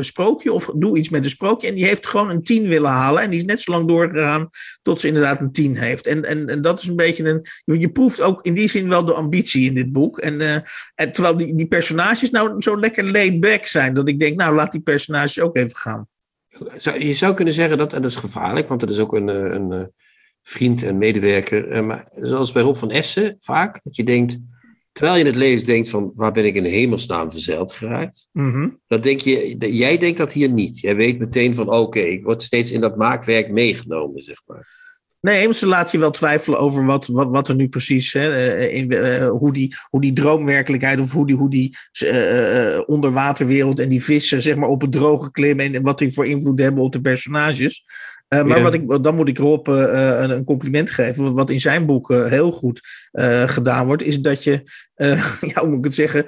sprookje of doe iets met een sprookje. En die heeft gewoon een tien willen halen en die is net zo lang doorgegaan tot ze inderdaad een tien heeft. En, en, en dat is een beetje een, je proeft ook in die zin wel de ambitie in dit boek. En, eh, en terwijl die, die personages nou zo lekker laid back zijn, dat ik denk, nou laat die personages ook even gaan. Je zou kunnen zeggen dat, en dat is gevaarlijk, want dat is ook een, eh, een eh, vriend en medewerker. Maar zoals bij Rob van Essen vaak, dat je denkt, terwijl je het leest, denkt van waar ben ik in hemelsnaam verzeild geraakt? Mhm. Dat denk je, jij denkt dat hier niet. Jij weet meteen van oké, ik word steeds in dat maakwerk meegenomen, zeg maar. Nee, ze laat je wel twijfelen over wat, wat, wat er nu precies, hè, eh, in, eh, hoe, die, hoe die droomwerkelijkheid of hoe die, hoe die eh, onderwaterwereld en die vissen zeg maar, op het droge klimmen en wat die voor invloed hebben op de personages. Eh, maar Ja. wat ik, dan moet ik Rob eh, eh, een, een compliment geven. Wat in zijn boek heel goed gedaan wordt, is dat je, ja, hoe moet ik het zeggen,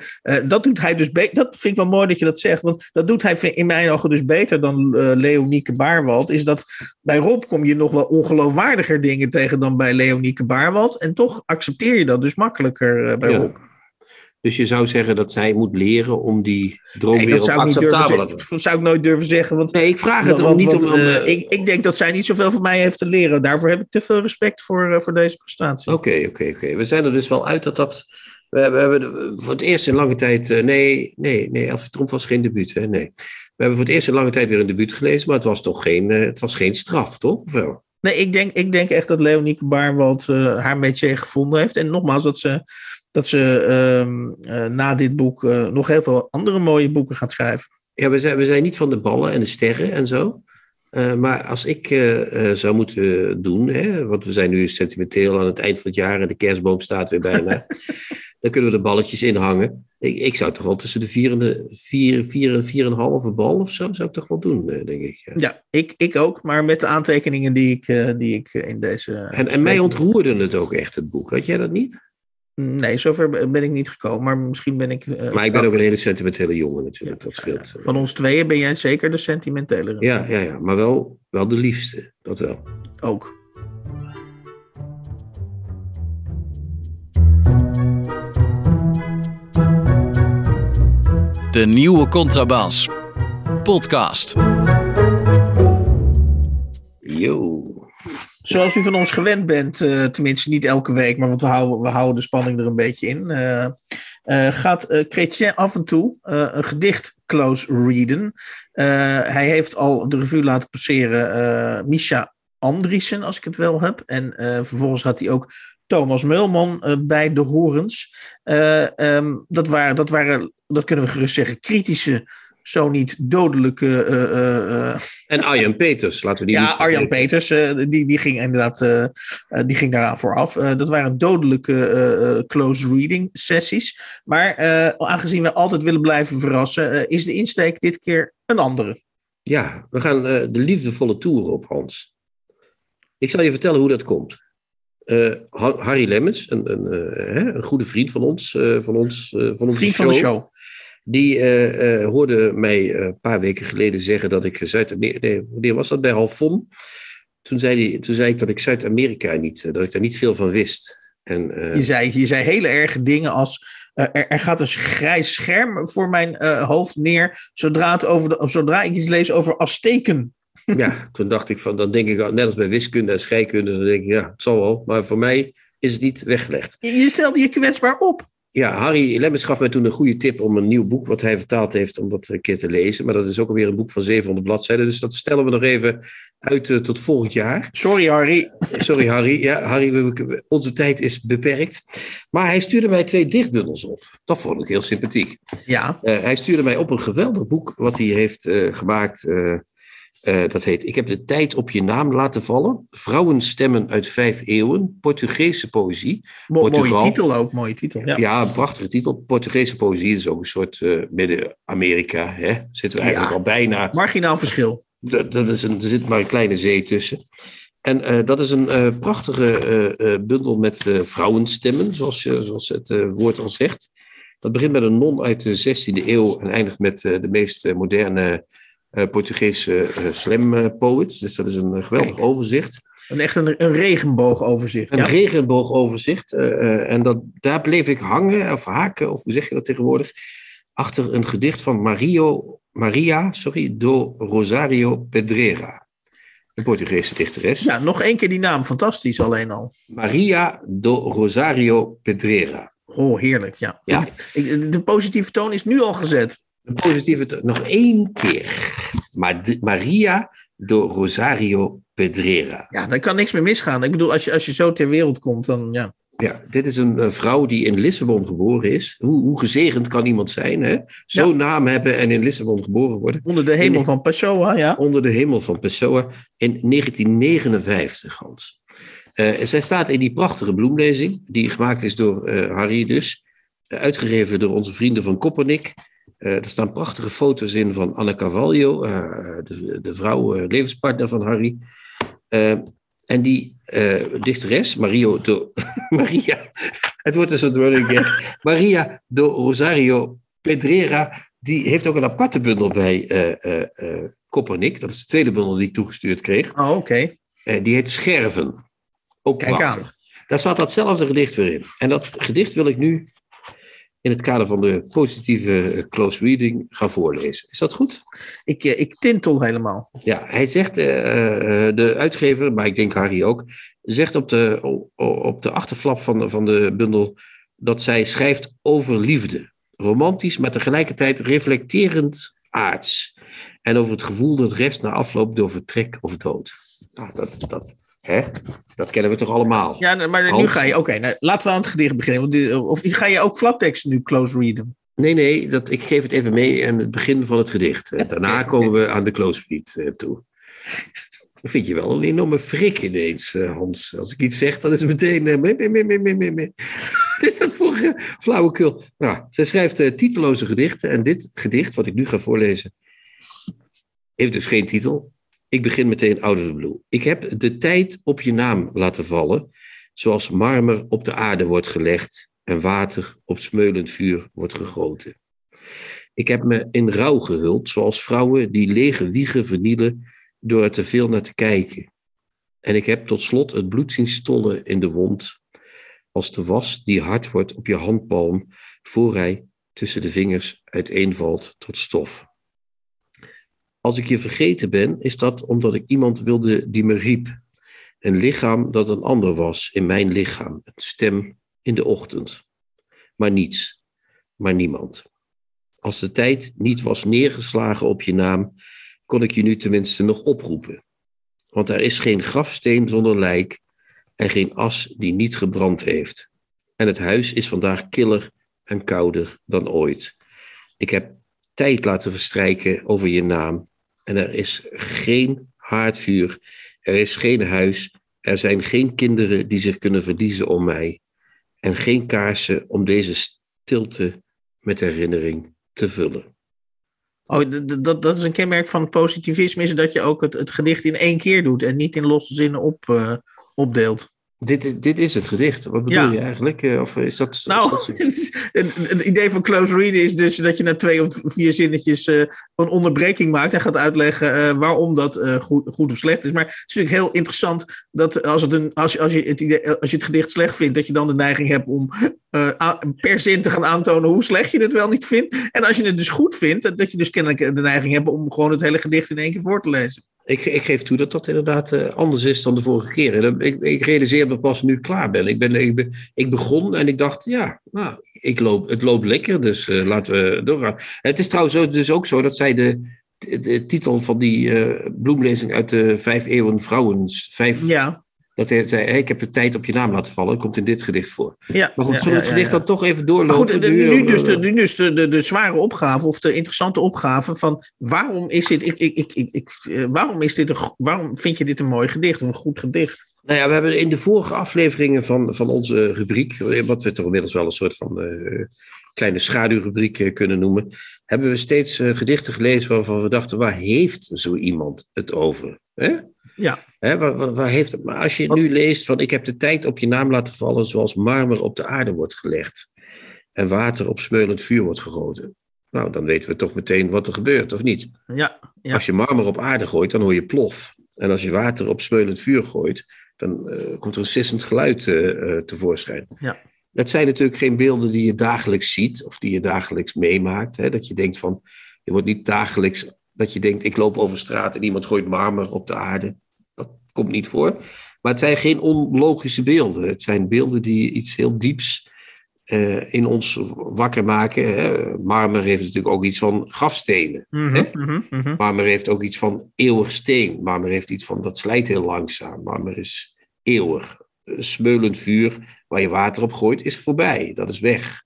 dat doet hij dus beter. Dat vind ik wel mooi dat je dat zegt, want dat doet hij in mijn ogen dus beter dan Leonieke Baarwald. Is dat bij Rob kom je nog wel ongeloofwaardiger dingen tegen dan bij Leonieke Baarwald. En toch accepteer je dat dus makkelijker bij Ja. Rob. Dus je zou zeggen dat zij moet leren om die droomwereld acceptabel te dat zou ik nooit durven zeggen. Want, Nee, ik vraag het om niet om... eh, ik, ik denk dat zij niet zoveel van mij heeft te leren. Daarvoor heb ik te veel respect voor, eh, voor deze prestatie. Oké, oké, oké. We zijn er dus wel uit dat dat... We hebben, we hebben voor het eerst in lange tijd... eh, nee, nee, nee, Elfie Tromp was geen debuut, hè? Nee. We hebben voor het eerst in lange tijd weer een debuut gelezen, maar het was toch geen, het was geen straf, toch? Of wel? Nee, ik denk, ik denk echt dat Leonieke Baarwald haar métier gevonden heeft. En nogmaals, dat ze, dat ze ehm, eh, na dit boek eh, nog heel veel andere mooie boeken gaat schrijven. Ja, we zijn, we zijn niet van de ballen en de sterren en zo. Eh, maar als ik zou moeten doen, hè, want we zijn nu sentimenteel aan het eind van het jaar en de kerstboom staat weer bijna, dan kunnen we de balletjes inhangen. Ik, ik zou toch wel tussen de vier en de vier, vier en vier en een halve bal of zo, zou ik toch wel doen, denk ik. Ja. Ja, ik, ik ook, maar met de aantekeningen die ik, die ik in deze. En, en mij ontroerde het ook echt, het boek. Had jij dat niet? Nee, zover ben ik niet gekomen, maar misschien ben ik. eh, Maar ik ben ook een hele sentimentele jongen natuurlijk, dat scheelt. Van ons tweeën ben jij zeker de sentimentele. Ja, ja, ja, maar wel, wel de liefste, dat wel. Ook. De nieuwe Contrabas. Podcast. Yo. Zoals u van ons gewend bent, eh, tenminste niet elke week, maar want we houden, we houden de spanning er een beetje in. eh, eh, gaat eh Chrétien af en toe een gedicht close readen. Hij heeft al de revue laten passeren Misha Andriessen, als ik het wel heb. En vervolgens had hij ook Thomas Meulman bij de horens. Eh, ehm, dat, waren, dat waren, dat kunnen we gerust zeggen, kritische, zo niet dodelijke eh, eh, eh, En Arjan Peters, laten we die ja, niet Arjan. Peters, die, die ging inderdaad die ging daaraan vooraf. Dat waren dodelijke close reading sessies. Maar aangezien we altijd willen blijven verrassen, is de insteek dit keer een andere. Ja, we gaan de liefdevolle toer op, Hans. Ik zal je vertellen hoe dat komt. Ha- Harry Lemmens, een, een, hè, een goede vriend van ons, van ons, van onze Vriend van de show. Die eh, hoorde mij eh, een paar weken geleden zeggen dat ik Zuid-Amerika. Nee, wanneer was dat? Bij Halfon. Toen zei, hij, toen zei ik dat ik Zuid-Amerika niet, dat ik daar niet veel van wist. En, Je zei, je zei hele erge dingen als. er, er gaat een grijs scherm voor mijn hoofd neer. Zodra, het over de, zodra ik iets lees over Azteken. ja, toen dacht ik van, dan denk ik, net als bij wiskunde en scheikunde, dan denk ik, ja, het zal wel. Maar voor mij is het niet weggelegd. Je, je stelde je kwetsbaar op. Ja, Harry Lemmens gaf mij toen een goede tip om een nieuw boek wat hij vertaald heeft, om dat een keer te lezen. Maar dat is ook alweer een boek van 700 bladzijden. Dus dat stellen we nog even uit eh, tot volgend jaar. Sorry, Harry. Sorry Harry. Ja, Harry, we- onze tijd is beperkt. Maar hij stuurde mij twee dichtbundels op. Dat vond ik heel sympathiek. Ja, Eh, hij stuurde mij op een geweldig boek wat hij heeft eh, gemaakt. Eh, dat heet Ik heb de tijd op je naam laten vallen. Vrouwenstemmen uit vijf eeuwen. Portugese poëzie. mo- mooie titel ook. Mooie titel. Ja. Ja, een prachtige titel. Portugese poëzie is ook een soort eh, Midden-Amerika. hè. Zitten we eigenlijk Ja. al bijna. Marginaal verschil. Dat, dat is een, er zit maar een kleine zee tussen. En eh, dat is een eh, prachtige eh, eh, bundel met eh, vrouwenstemmen, zoals, je, zoals het woord al zegt. Dat begint met een non uit de 16e eeuw en eindigt met de meest moderne Portugese eh, slam eh, poets. Dus dat is een eh, geweldig Kijk. overzicht. Een, echt een, een regenboogoverzicht. Een ja? regenboogoverzicht. eh, eh, en dat, daar bleef ik hangen, of haken, of hoe zeg je dat tegenwoordig? Achter een gedicht van Mario, Maria sorry, do Rosario Pedreira. Een Portugese dichteres. ja, nog één keer die naam. Fantastisch alleen al. Maria do Rosario Pedreira. Oh, heerlijk. Ja. Ja. Ik- De positieve toon is nu al gezet. Een positieve, nog één keer. Maria do Rosario Pedreira. Ja, daar kan niks meer misgaan. Ik bedoel, als je, als je zo ter wereld komt, dan ja. Ja, dit is een vrouw die in Lissabon geboren is. Hoe, hoe gezegend kan iemand zijn, hè? Zo'n naam hebben en in Lissabon geboren worden. Onder de hemel Nee. van Pessoa, ja. Onder de hemel van Pessoa in 1959, Hans. Eh, zij staat in die prachtige bloemlezing, die gemaakt is door eh, Harry dus. eh, uitgegeven door onze vrienden van Koppernik. Eh, er staan prachtige foto's in van Anne Carvalho, eh, de, de vrouw, eh, levenspartner van Harry. En die dichteres, Mario do, Maria, het wordt dus een running gag. Maria do Rosario Pedreira, die heeft ook een aparte bundel bij Koppernik. Dat is de tweede bundel die ik toegestuurd kreeg. Oh, oké. Eh, die heet Scherven. Ook Kijk prachtig. aan. Daar staat datzelfde gedicht weer in. En dat gedicht wil ik nu in het kader van de positieve eh, close reading gaan voorlezen. Is dat goed? Ik, eh, ik tintel helemaal. Ja, hij zegt, eh, de uitgever, maar ik denk Harry ook, zegt op de, op de achterflap van de, van de bundel dat zij schrijft over liefde. Romantisch, maar tegelijkertijd reflecterend aards. En over het gevoel dat rest na afloop door vertrek of dood. Nou, dat, dat, hè? dat kennen we toch allemaal? Ja, maar nu Hans? ga je... Oké, nou, laten we aan het gedicht beginnen. Dit- of ga je ook flaptekst nu close readen? Nee, nee, dat, ik geef het even mee aan het begin van het gedicht. En daarna komen we aan de close read eh, toe. Dat vind je wel een enorme frik ineens, eh, Hans. Als ik iets zeg, dan is het meteen... eh. Wat is dat voor eh, flauwekul? Nou, zij schrijft eh, titeloze gedichten. En dit gedicht, wat ik nu ga voorlezen, heeft dus geen titel. Ik begin meteen out of the blue. Ik heb de tijd op je naam laten vallen, zoals marmer op de aarde wordt gelegd en water op smeulend vuur wordt gegoten. Ik heb me in rouw gehuld, zoals vrouwen die lege wiegen vernielen door er te veel naar te kijken. En ik heb tot slot het bloed zien stollen in de wond, als de was die hard wordt op je handpalm, voor hij tussen de vingers uiteenvalt tot stof. Als ik je vergeten ben, is dat omdat ik iemand wilde die me riep. Een lichaam dat een ander was in mijn lichaam, een stem in de ochtend. Maar niets, maar niemand. Als de tijd niet was neergeslagen op je naam, kon ik je nu tenminste nog oproepen. Want er is geen grafsteen zonder lijk en geen as die niet gebrand heeft. En het huis is vandaag killer en kouder dan ooit. Ik heb tijd laten verstrijken over je naam en er is geen haardvuur, er is geen huis, er zijn geen kinderen die zich kunnen verliezen om mij en geen kaarsen om deze stilte met herinnering te vullen. Oh, dat, dat is een kenmerk van positivisme, is dat je ook het, het gedicht in één keer doet en niet in losse zinnen op, eh, opdeelt. Dit, is- dit is het gedicht. Wat bedoel Ja. je eigenlijk? Eh, Of is dat, Nou, is dat het idee van close reading is dus dat je na twee of vier zinnetjes eh, een onderbreking maakt en gaat uitleggen eh, waarom dat goed, goed of slecht is. Maar het is natuurlijk heel interessant dat als, het een, als, je, als, je het idee, als je het gedicht slecht vindt, dat je dan de neiging hebt om per zin te gaan aantonen hoe slecht je het wel niet vindt. En als je het dus goed vindt, dat, dat je dus kennelijk de neiging hebt om gewoon het hele gedicht in één keer voor te lezen. Ik, ik geef toe dat dat inderdaad eh, anders is dan de vorige keer. Ik, ik realiseer me pas nu klaar ben. Ik, ben, ik, begon en ik dacht, ja, nou, ik loop, het loopt lekker, dus eh, laten we doorgaan. Het is trouwens dus ook zo dat zij de, de, de titel van die eh, bloemlezing uit de Vijf Eeuwen Vrouwens, vijf, Ja, dat hij zei, hey, ik heb de tijd op je naam laten vallen, komt in dit gedicht voor. ja. Maar goed, ja, zullen we het gedicht ja. dan toch even Maar doorlopen? goed, de- nu, eh, dus, de, nu dus de, de, de zware opgave of de interessante opgave van waarom is dit, ik, ik, ik, ik, ik, eh, waarom is dit een, waarom vind je dit een mooi gedicht, een goed gedicht? Nou ja, we hebben in de vorige afleveringen van, van onze rubriek, wat we toch inmiddels wel een soort van eh, kleine schaduwrubriek kunnen noemen, hebben we steeds gedichten gelezen waarvan we dachten, waar heeft zo iemand het over? Hè? Ja. Hè, waar, waar, waar heeft het, maar als je nu leest van ik heb de tijd op je naam laten vallen zoals marmer op de aarde wordt gelegd en water op smeulend vuur wordt gegoten. Nou, dan weten we toch meteen wat er gebeurt, of niet? Ja, ja. Als je marmer op aarde gooit, dan hoor je plof. En als je water op smeulend vuur gooit, dan eh, komt er een sissend geluid eh, eh, tevoorschijn. Ja. Dat zijn natuurlijk geen beelden die je dagelijks ziet of die je dagelijks meemaakt. Hè? Dat je denkt van, je wordt niet dagelijks, dat je denkt, ik loop over straat en iemand gooit marmer op de aarde. Dat komt niet voor. Maar het zijn geen onlogische beelden. Het zijn beelden die iets heel dieps eh, in ons wakker maken. Hè? Marmer heeft natuurlijk ook iets van grafstenen. Mhm, hè? mhm, mhm. Marmer heeft ook iets van eeuwig steen. Marmer heeft iets van dat slijt heel langzaam. Marmer is eeuwig. Smeulend vuur waar je water op gooit is voorbij. Dat is weg.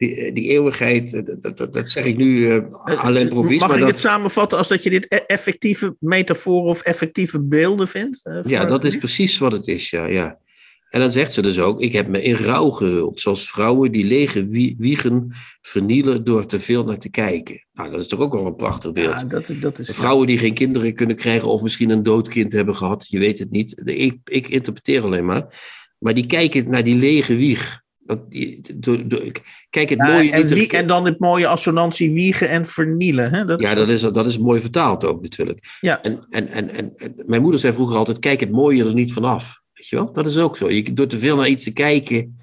Die, eh, die eeuwigheid, eh, dat, dat, dat zeg ik nu eh à l'improviste, Mag maar ik dat, het samenvatten als dat je dit e- effectieve metaforen of effectieve beelden vindt? ja, dat is precies wat het is. Ja, ja. En dan zegt ze dus ook: Ik heb me in rouw gehuld, zoals vrouwen die lege wie- wiegen vernielen door te veel naar te kijken. Nou, dat is toch ook wel een prachtig beeld. Ja, dat, dat is... Vrouwen die geen kinderen kunnen krijgen of misschien een dood kind hebben gehad, je weet het niet. Ik, ik interpreteer alleen maar. Maar die kijken naar die lege wieg. Door, kijk, het Ja, mooie en, wie, en dan het mooie assonantie wiegen en vernielen. Hè? Dat ja, dat is, dat is mooi vertaald ook natuurlijk. Ja. En, en, en, en, mijn moeder zei vroeger altijd: kijk het mooie er niet vanaf. Weet je wel? Dat is ook zo. Je, door te veel naar iets te kijken,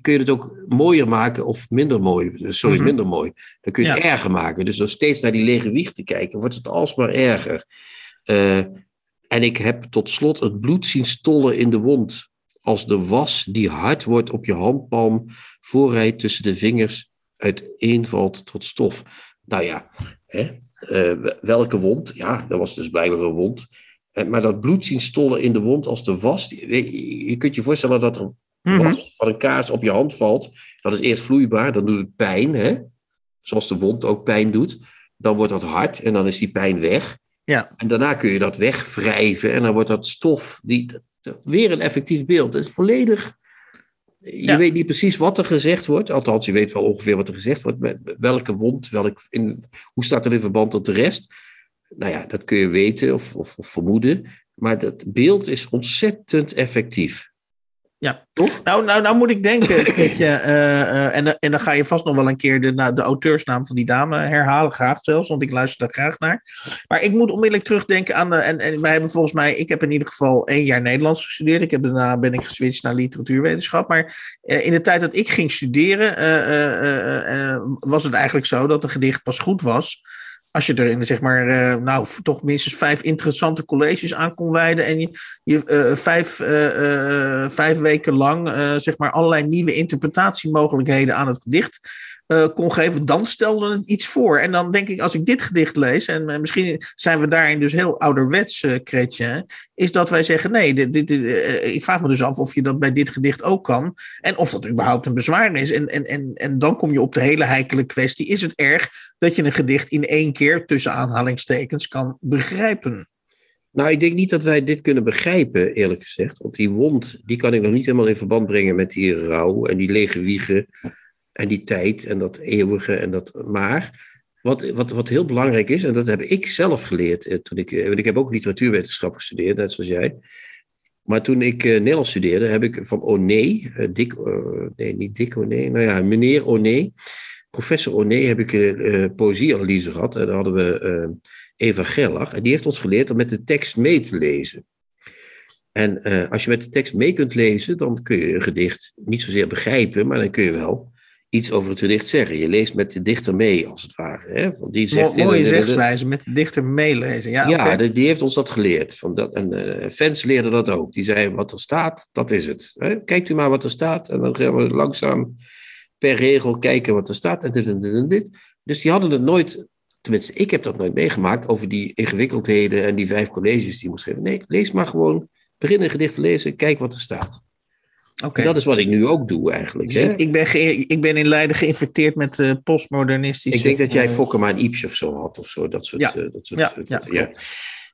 kun je het ook mooier maken of minder mooi. Sorry, Mhm. minder mooi. Dan kun je het Ja. erger maken. Dus door steeds naar die lege wieg te kijken, wordt het alsmaar erger. Eh, en ik heb tot slot het bloed zien stollen in de wond. Als de was die hard wordt op je handpalm, voor hij tussen de vingers uiteenvalt tot stof. Nou ja, hè? eh, welke wond? Ja, dat was dus blijkbaar een wond. Eh, maar dat bloed zien stollen in de wond als de was. je, je kunt je voorstellen dat er Mhm. was van een kaas op je hand valt. Dat is eerst vloeibaar, dan doet het pijn. Hè? Zoals de wond ook pijn doet. Dan wordt dat hard en dan is die pijn weg. Ja. En daarna kun je dat wegwrijven en dan wordt dat stof. Die, weer een effectief beeld. Het is volledig. Je Ja. weet niet precies wat er gezegd wordt. Althans, je weet wel ongeveer wat er gezegd wordt. Welke wond, welk, in, hoe staat het in verband tot de rest? Nou ja, dat kun je weten of, of, of vermoeden. Maar dat beeld is ontzettend effectief. Ja. Toch? Nou, nou, nou moet ik denken, weet je, eh, eh, en, dan- en dan ga je vast nog wel een keer de, de auteursnaam van die dame herhalen, graag zelfs, want ik luister daar graag naar. Maar ik moet onmiddellijk terugdenken aan, de, en, en wij hebben volgens mij, ik heb in ieder geval één jaar Nederlands gestudeerd, ik heb daarna ben ik geswitcht naar literatuurwetenschap, maar eh, in de tijd dat ik ging studeren, eh, eh, eh, eh, was het eigenlijk zo dat een gedicht pas goed was als je er in, zeg maar, eh, nou, toch minstens vijf interessante colleges aan kon wijden. En je, eh, vijf, eh, vijf weken lang, zeg maar, allerlei nieuwe interpretatiemogelijkheden aan het gedicht kon geven. Dan stelde het iets voor. En dan denk ik, als ik dit gedicht lees, en misschien zijn we daarin dus heel ouderwets, uh, Kretje, is dat wij zeggen: nee, dit, dit, dit, eh, ik vraag me dus af of je dat bij dit gedicht ook kan. En of dat überhaupt een bezwaar is. En, en, en, en dan kom je op de hele heikele kwestie: is het erg dat je een gedicht in één keer tussen aanhalingstekens kan begrijpen? Nou, ik denk niet dat wij dit kunnen begrijpen, eerlijk gezegd. Want die wond, die kan ik nog niet helemaal in verband brengen met die rouw en die lege wiegen en die tijd en dat eeuwige en dat. Maar wat, wat, wat heel belangrijk is, en dat heb ik zelf geleerd eh, toen ik. eh, Want ik heb ook literatuurwetenschap gestudeerd, net zoals jij. Maar toen ik uh, Nederlands studeerde, heb ik van Oné, nee, niet Dick Oné, nou ja, meneer Oné, professor Oné, heb ik uh, poëzieanalyse gehad. En daar hadden we Eva Gerlach. En die heeft ons geleerd om met de tekst mee te lezen. En als je met de tekst mee kunt lezen, dan kun je een gedicht niet zozeer begrijpen, maar dan kun je wel iets over het gedicht zeggen. Je leest met de dichter mee, als het ware. Hè? Want die zegt Mo mooie zegswijze, met de dichter meelezen. Ja, ja okay. die, heeft ons dat geleerd. Van dat, en uh, fans leerden dat ook. Die zeiden, wat er staat, dat is het. Hè? Kijkt u maar wat er staat, en dan gaan we langzaam per regel kijken wat er staat, en dit en dit en dit. Dus die hadden het nooit tenminste, ik heb dat nooit meegemaakt over die ingewikkeldheden en die vijf colleges die je moest geven. Nee, lees maar gewoon, begin een gedicht te lezen, kijk wat er staat. Okay. Dat is wat ik nu ook doe eigenlijk. Dus ik, ik, ben ik ben in Leiden geïnfecteerd met uh, postmodernistische... Ik denk dat jij Fokkema en Iepje of zo had of zo. Dat soort, ja. uh, dat soort, ja, dat, ja, ja.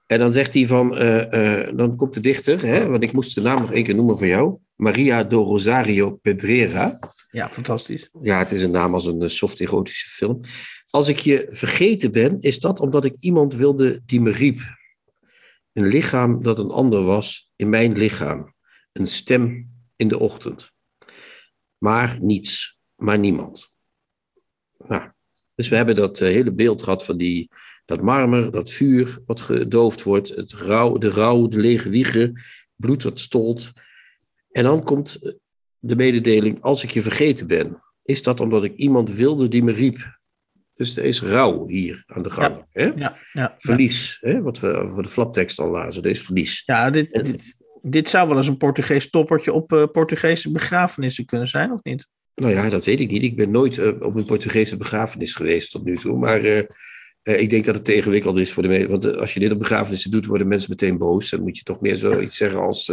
En dan zegt hij van, uh, dan komt de dichter, hè, want ik moest de naam nog één keer noemen van jou. Maria do Rosario Pedrera. Ja, fantastisch. Ja, het is een naam als een soft erotische film. Als ik je vergeten ben, is dat omdat ik iemand wilde die me riep. Een lichaam dat een ander was in mijn lichaam. Een stem in de ochtend. Maar niets, maar niemand. Nou, dus we hebben dat eh, hele beeld gehad van die, dat marmer, dat vuur wat gedoofd wordt, het rouw, de rouw, de lege wiegen, bloed dat stolt. En dan komt de mededeling, als ik je vergeten ben, is dat omdat ik iemand wilde die me riep. Dus er is rouw hier aan de gang. Ja, hè? Ja, ja, Verlies, hè? wat we voor de flaptekst al lazen. Er is verlies. ja dit, dit, dit zou wel eens een Portugees toppertje op eh, Portugese begrafenissen kunnen zijn, of niet? Nou ja, dat weet ik niet. Ik ben nooit eh, op een Portugese begrafenis geweest tot nu toe. Maar eh, ik denk dat het te ingewikkeld is voor de mensen. Want als je dit op begrafenissen doet, worden mensen meteen boos. Dan moet je toch meer zoiets zeggen als...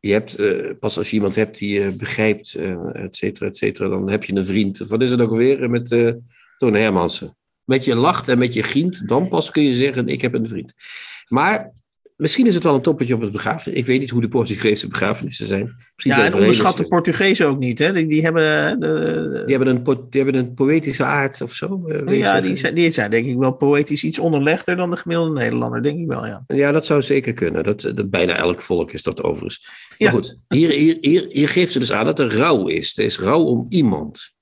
je hebt, pas als je iemand hebt die je begrijpt, et cetera, et cetera, dan heb je een vriend. Wat is het ook alweer met Toon Hermansen? Met je lacht en met je grient, dan pas kun je zeggen, ik heb een vriend. Maar misschien is het wel een toppetje op het begrafenis. Ik weet niet hoe de Portugese begrafenissen zijn. Misschien Ja, zijn en er onderschat de Portugezen ook niet, hè? Die, die hebben eh, de, die hebben, een, die hebben een poëtische aard of zo. eh, ja, die zijn, die zijn denk ik wel poëtisch iets onderlegder dan de gemiddelde Nederlander, denk ik wel, ja. Ja, dat zou zeker kunnen. Dat, dat, bijna elk volk is dat overigens. Ja. Maar goed, hier, hier, hier, hier geeft ze dus aan dat er rouw is. Er is rouw om iemand.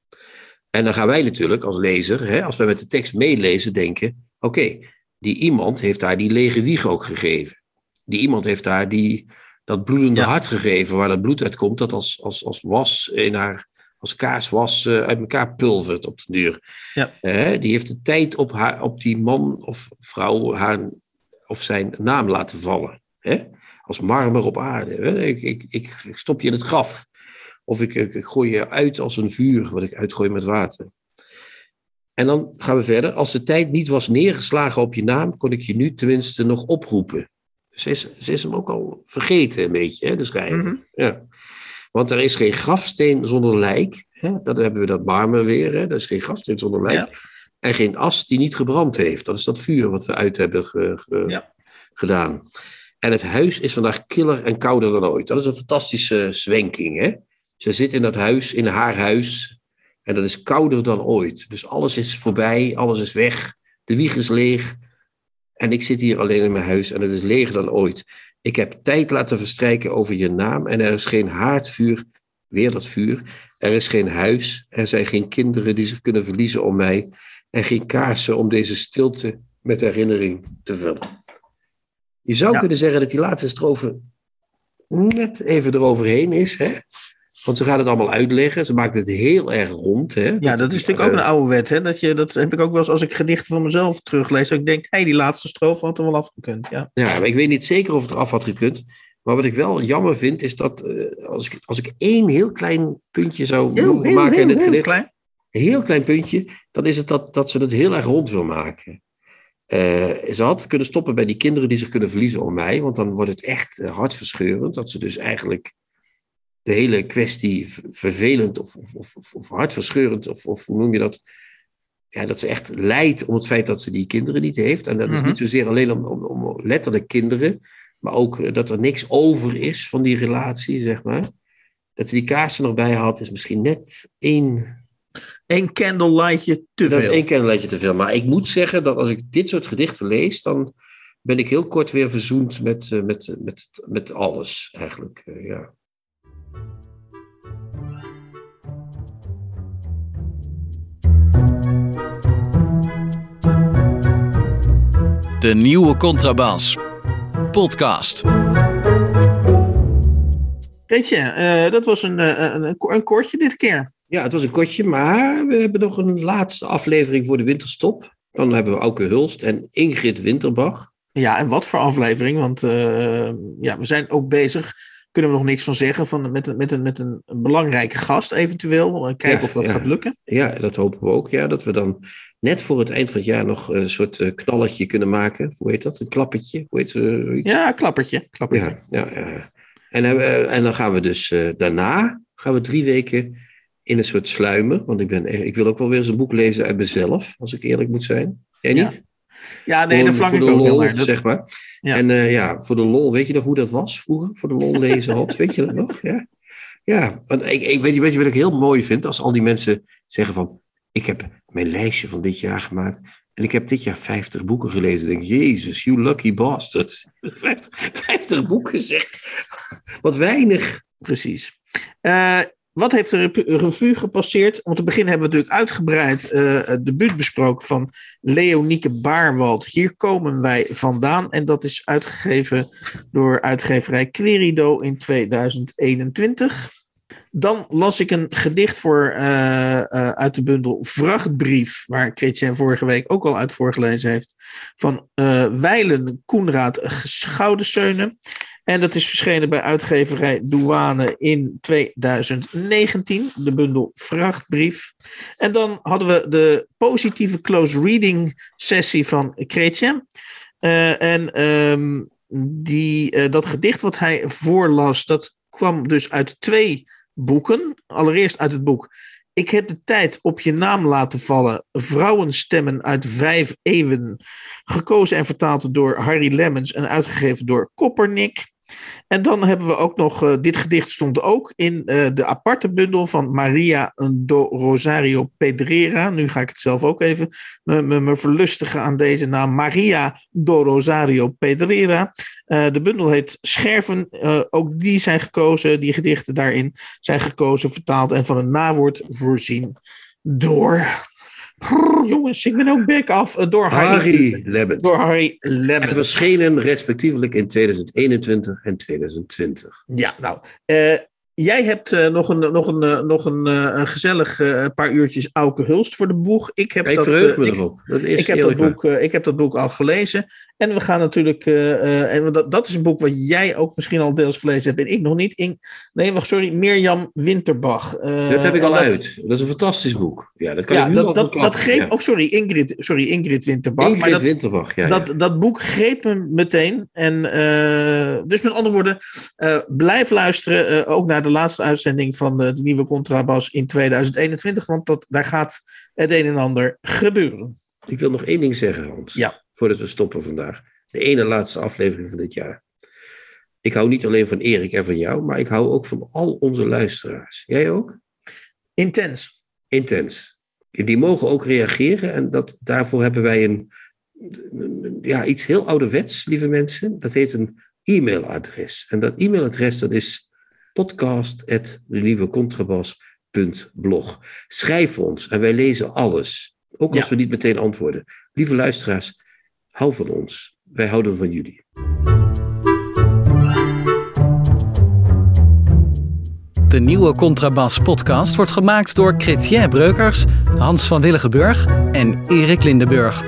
En dan gaan wij natuurlijk als lezer, hè, als wij met de tekst meelezen, denken: oké, die iemand heeft daar die lege wieg ook gegeven. Die iemand heeft daar die, dat bloedende Ja. hart gegeven, waar dat bloed uitkomt, dat als, als, als was in haar, als kaarswas eh, uit elkaar pulvert op de duur. Ja. Eh, die heeft de tijd op, haar, op die man of vrouw haar, of zijn naam laten vallen. Hè? Als marmer op aarde. Hè? Ik, ik, ik, ik stop je in het graf. Of ik, ik gooi je uit als een vuur, wat ik uitgooi met water. En dan gaan we verder. Als de tijd niet was neergeslagen op je naam, kon ik je nu tenminste nog oproepen. Ze is, ze is hem ook al vergeten, een beetje, hè, de schrijver. Mhm. ja. Want er is geen grafsteen zonder lijk. Hè? Dan hebben we dat marmer weer. Hè? Er is geen grafsteen zonder lijk. Ja. En geen as die niet gebrand heeft. Dat is dat vuur wat we uit hebben ge- ge- Ja. gedaan. En het huis is vandaag killer en kouder dan ooit. Dat is een fantastische zwenking. Hè? Ze zit in dat huis, in haar huis. En dat is kouder dan ooit. Dus alles is voorbij, alles is weg. De wieg is leeg. En ik zit hier alleen in mijn huis en het is leger dan ooit. Ik heb tijd laten verstrijken over je naam en er is geen haardvuur, weer dat vuur. Er is geen huis, er zijn geen kinderen die zich kunnen verliezen om mij en geen kaarsen om deze stilte met herinnering te vullen. Je zou Ja. kunnen zeggen dat die laatste strofe net even eroverheen is, hè? Want ze gaat het allemaal uitleggen. Ze maakt het heel erg rond. Hè? Ja, dat is natuurlijk ook een oude wet, hè? Dat, je, dat heb ik ook wel eens als ik gedichten van mezelf teruglees. Dat ik denk, hé, die laatste strofe had er wel afgekund, ja. Ja, maar ik weet niet zeker of het eraf had gekund. Maar wat ik wel jammer vind, is dat eh, als, ik, als ik één heel klein puntje zou mogen maken in het gedicht, klein. een heel klein puntje, dan is het dat, dat ze het heel erg rond wil maken. Eh, ze had kunnen stoppen bij die kinderen die zich kunnen verliezen om mij, want dan wordt het echt eh, hartverscheurend. Dat ze dus eigenlijk de hele kwestie vervelend of, of, of, of- hartverscheurend, of, of hoe noem je dat? Ja, dat ze echt lijdt om het feit dat ze die kinderen niet heeft. En dat is Mhm. niet zozeer alleen om, om, om letterlijk kinderen, maar ook eh, dat er niks over is van die relatie, zeg maar. Dat ze die kaarsen nog bij had, is misschien net één Eén candlelightje te dat is veel. één kennelijkje te veel. Maar ik moet zeggen dat als ik dit soort gedichten lees, dan ben ik heel kort weer verzoend met, eh, met, met, met alles eigenlijk. eh, ja. De nieuwe Contrabas. Podcast. Weet je, eh, dat was een, eh, een, een, een kortje dit keer. ja, het was een kortje, maar we hebben nog een laatste aflevering voor de winterstop. Dan hebben we Auke Hulst en Ingrid Winterbach. Ja, en wat voor aflevering, want eh, ja, we zijn ook bezig. Kunnen we nog niks van zeggen, van, met, een- met, een, met een, belangrijke gast eventueel. Eh, Kijken Ja, of dat ja. gaat lukken. Ja, dat hopen we ook. Ja, dat we dan net voor het eind van het jaar nog een soort eh, knalletje kunnen maken. Hoe heet dat? Een klappertje? Hoe heet eh? Ja, klappertje. klappertje. Ja, ja. En, we- en dan gaan we dus eh, daarna gaan we drie weken in een soort sluimer. Want ik, ben, ik wil ook wel weer eens een boek lezen uit mezelf, als ik eerlijk moet zijn. Jij niet? Ja, nee, voor ik de ook lol, naar. Dat- zeg maar. Ja. En eh, ja, voor de lol, weet je nog hoe dat was vroeger? Voor de lol lezen had, weet je dat nog? Ja, ja want ik, ik weet, je- weet je wat ik heel mooi vind? Als al die mensen zeggen van, ik heb mijn lijstje van dit jaar gemaakt. En ik heb dit jaar 50 boeken gelezen. Ik denk, jezus, you lucky bastard. 50, 50 boeken zeg. Wat weinig. Precies. Uh, wat heeft de revue gepasseerd? Om te beginnen hebben we natuurlijk uitgebreid uh, het debuut besproken van Leonieke Baarwald. Hier komen wij vandaan. En dat is uitgegeven door uitgeverij Querido in 2021. Dan las ik een gedicht voor, uh, uh, uit de bundel Vrachtbrief, waar Chrétien vorige week ook al uit voorgelezen heeft, van Weilen Koenraad Schoudenseunen. En dat is verschenen bij uitgeverij Douane in 2019, de bundel Vrachtbrief. En dan hadden we de positieve close reading sessie van Chrétien. Uh, en um, die, uh, dat gedicht wat hij voorlas, dat kwam dus uit twee boeken. Allereerst uit het boek Ik heb de tijd op je naam laten vallen. Vrouwenstemmen uit vijf eeuwen. Gekozen en vertaald door Harry Lemmens en uitgegeven door Koppernik. En dan hebben we ook nog, uh, dit gedicht stond ook in uh, de aparte bundel van Maria do Rosario Pedrera. Nu ga ik het zelf ook even me, me, verlustigen aan deze naam. Maria do Rosario Pedrera. Uh, de bundel heet Scherven. ook die zijn gekozen, die gedichten daarin zijn gekozen, vertaald en van een nawoord voorzien door jongens, ik ben ook back af door Harry, Lemmens. Door Harry Lemmens. En verschenen respectievelijk in 2021 en 2020. Ja, nou, uh, Jij hebt uh, nog, een, nog, een, uh, nog een, uh, een gezellig paar uurtjes Auke Hulst voor de boeg. Ik, heb ik dat, erop. Dat is ik, heb dat boek, ik heb dat boek al gelezen. En we gaan natuurlijk. en dat, dat is een boek wat jij ook misschien al deels gelezen hebt en ik nog niet. In, nee, wacht, sorry. Mirjam Winterbach. dat heb ik al dat, uit. Dat is een fantastisch boek. Ja, dat kan ja, ik nu dat, al dat, dat greep. Ja. Oh, sorry. Ingrid, sorry, Ingrid Winterbach. Ingrid maar dat, Winterbach, ja. Dat, dat boek greep me meteen. En, dus met andere woorden, blijf luisteren. ook naar de laatste uitzending van de, de, nieuwe Contrabas in 2021, want dat, daar gaat het een en ander gebeuren. Ik wil nog één ding zeggen, Hans. Ja. Voordat we stoppen vandaag. De ene laatste aflevering van dit jaar. Ik hou niet alleen van Erik en van jou, maar ik hou ook van al onze luisteraars. Jij ook? Intens. Intens. En die mogen ook reageren en dat, daarvoor hebben wij een, ja, iets heel ouderwets, lieve mensen. Dat heet een e-mailadres. En dat e-mailadres dat is podcast.denieuwecontrabas.blog. Schrijf ons en wij lezen alles. Ook als Ja. we niet meteen antwoorden. Lieve luisteraars, hou van ons. Wij houden van jullie. De nieuwe Contrabas podcast wordt gemaakt door Chrétien Breukers, Hans van Willigenburg en Erik Lindenburg.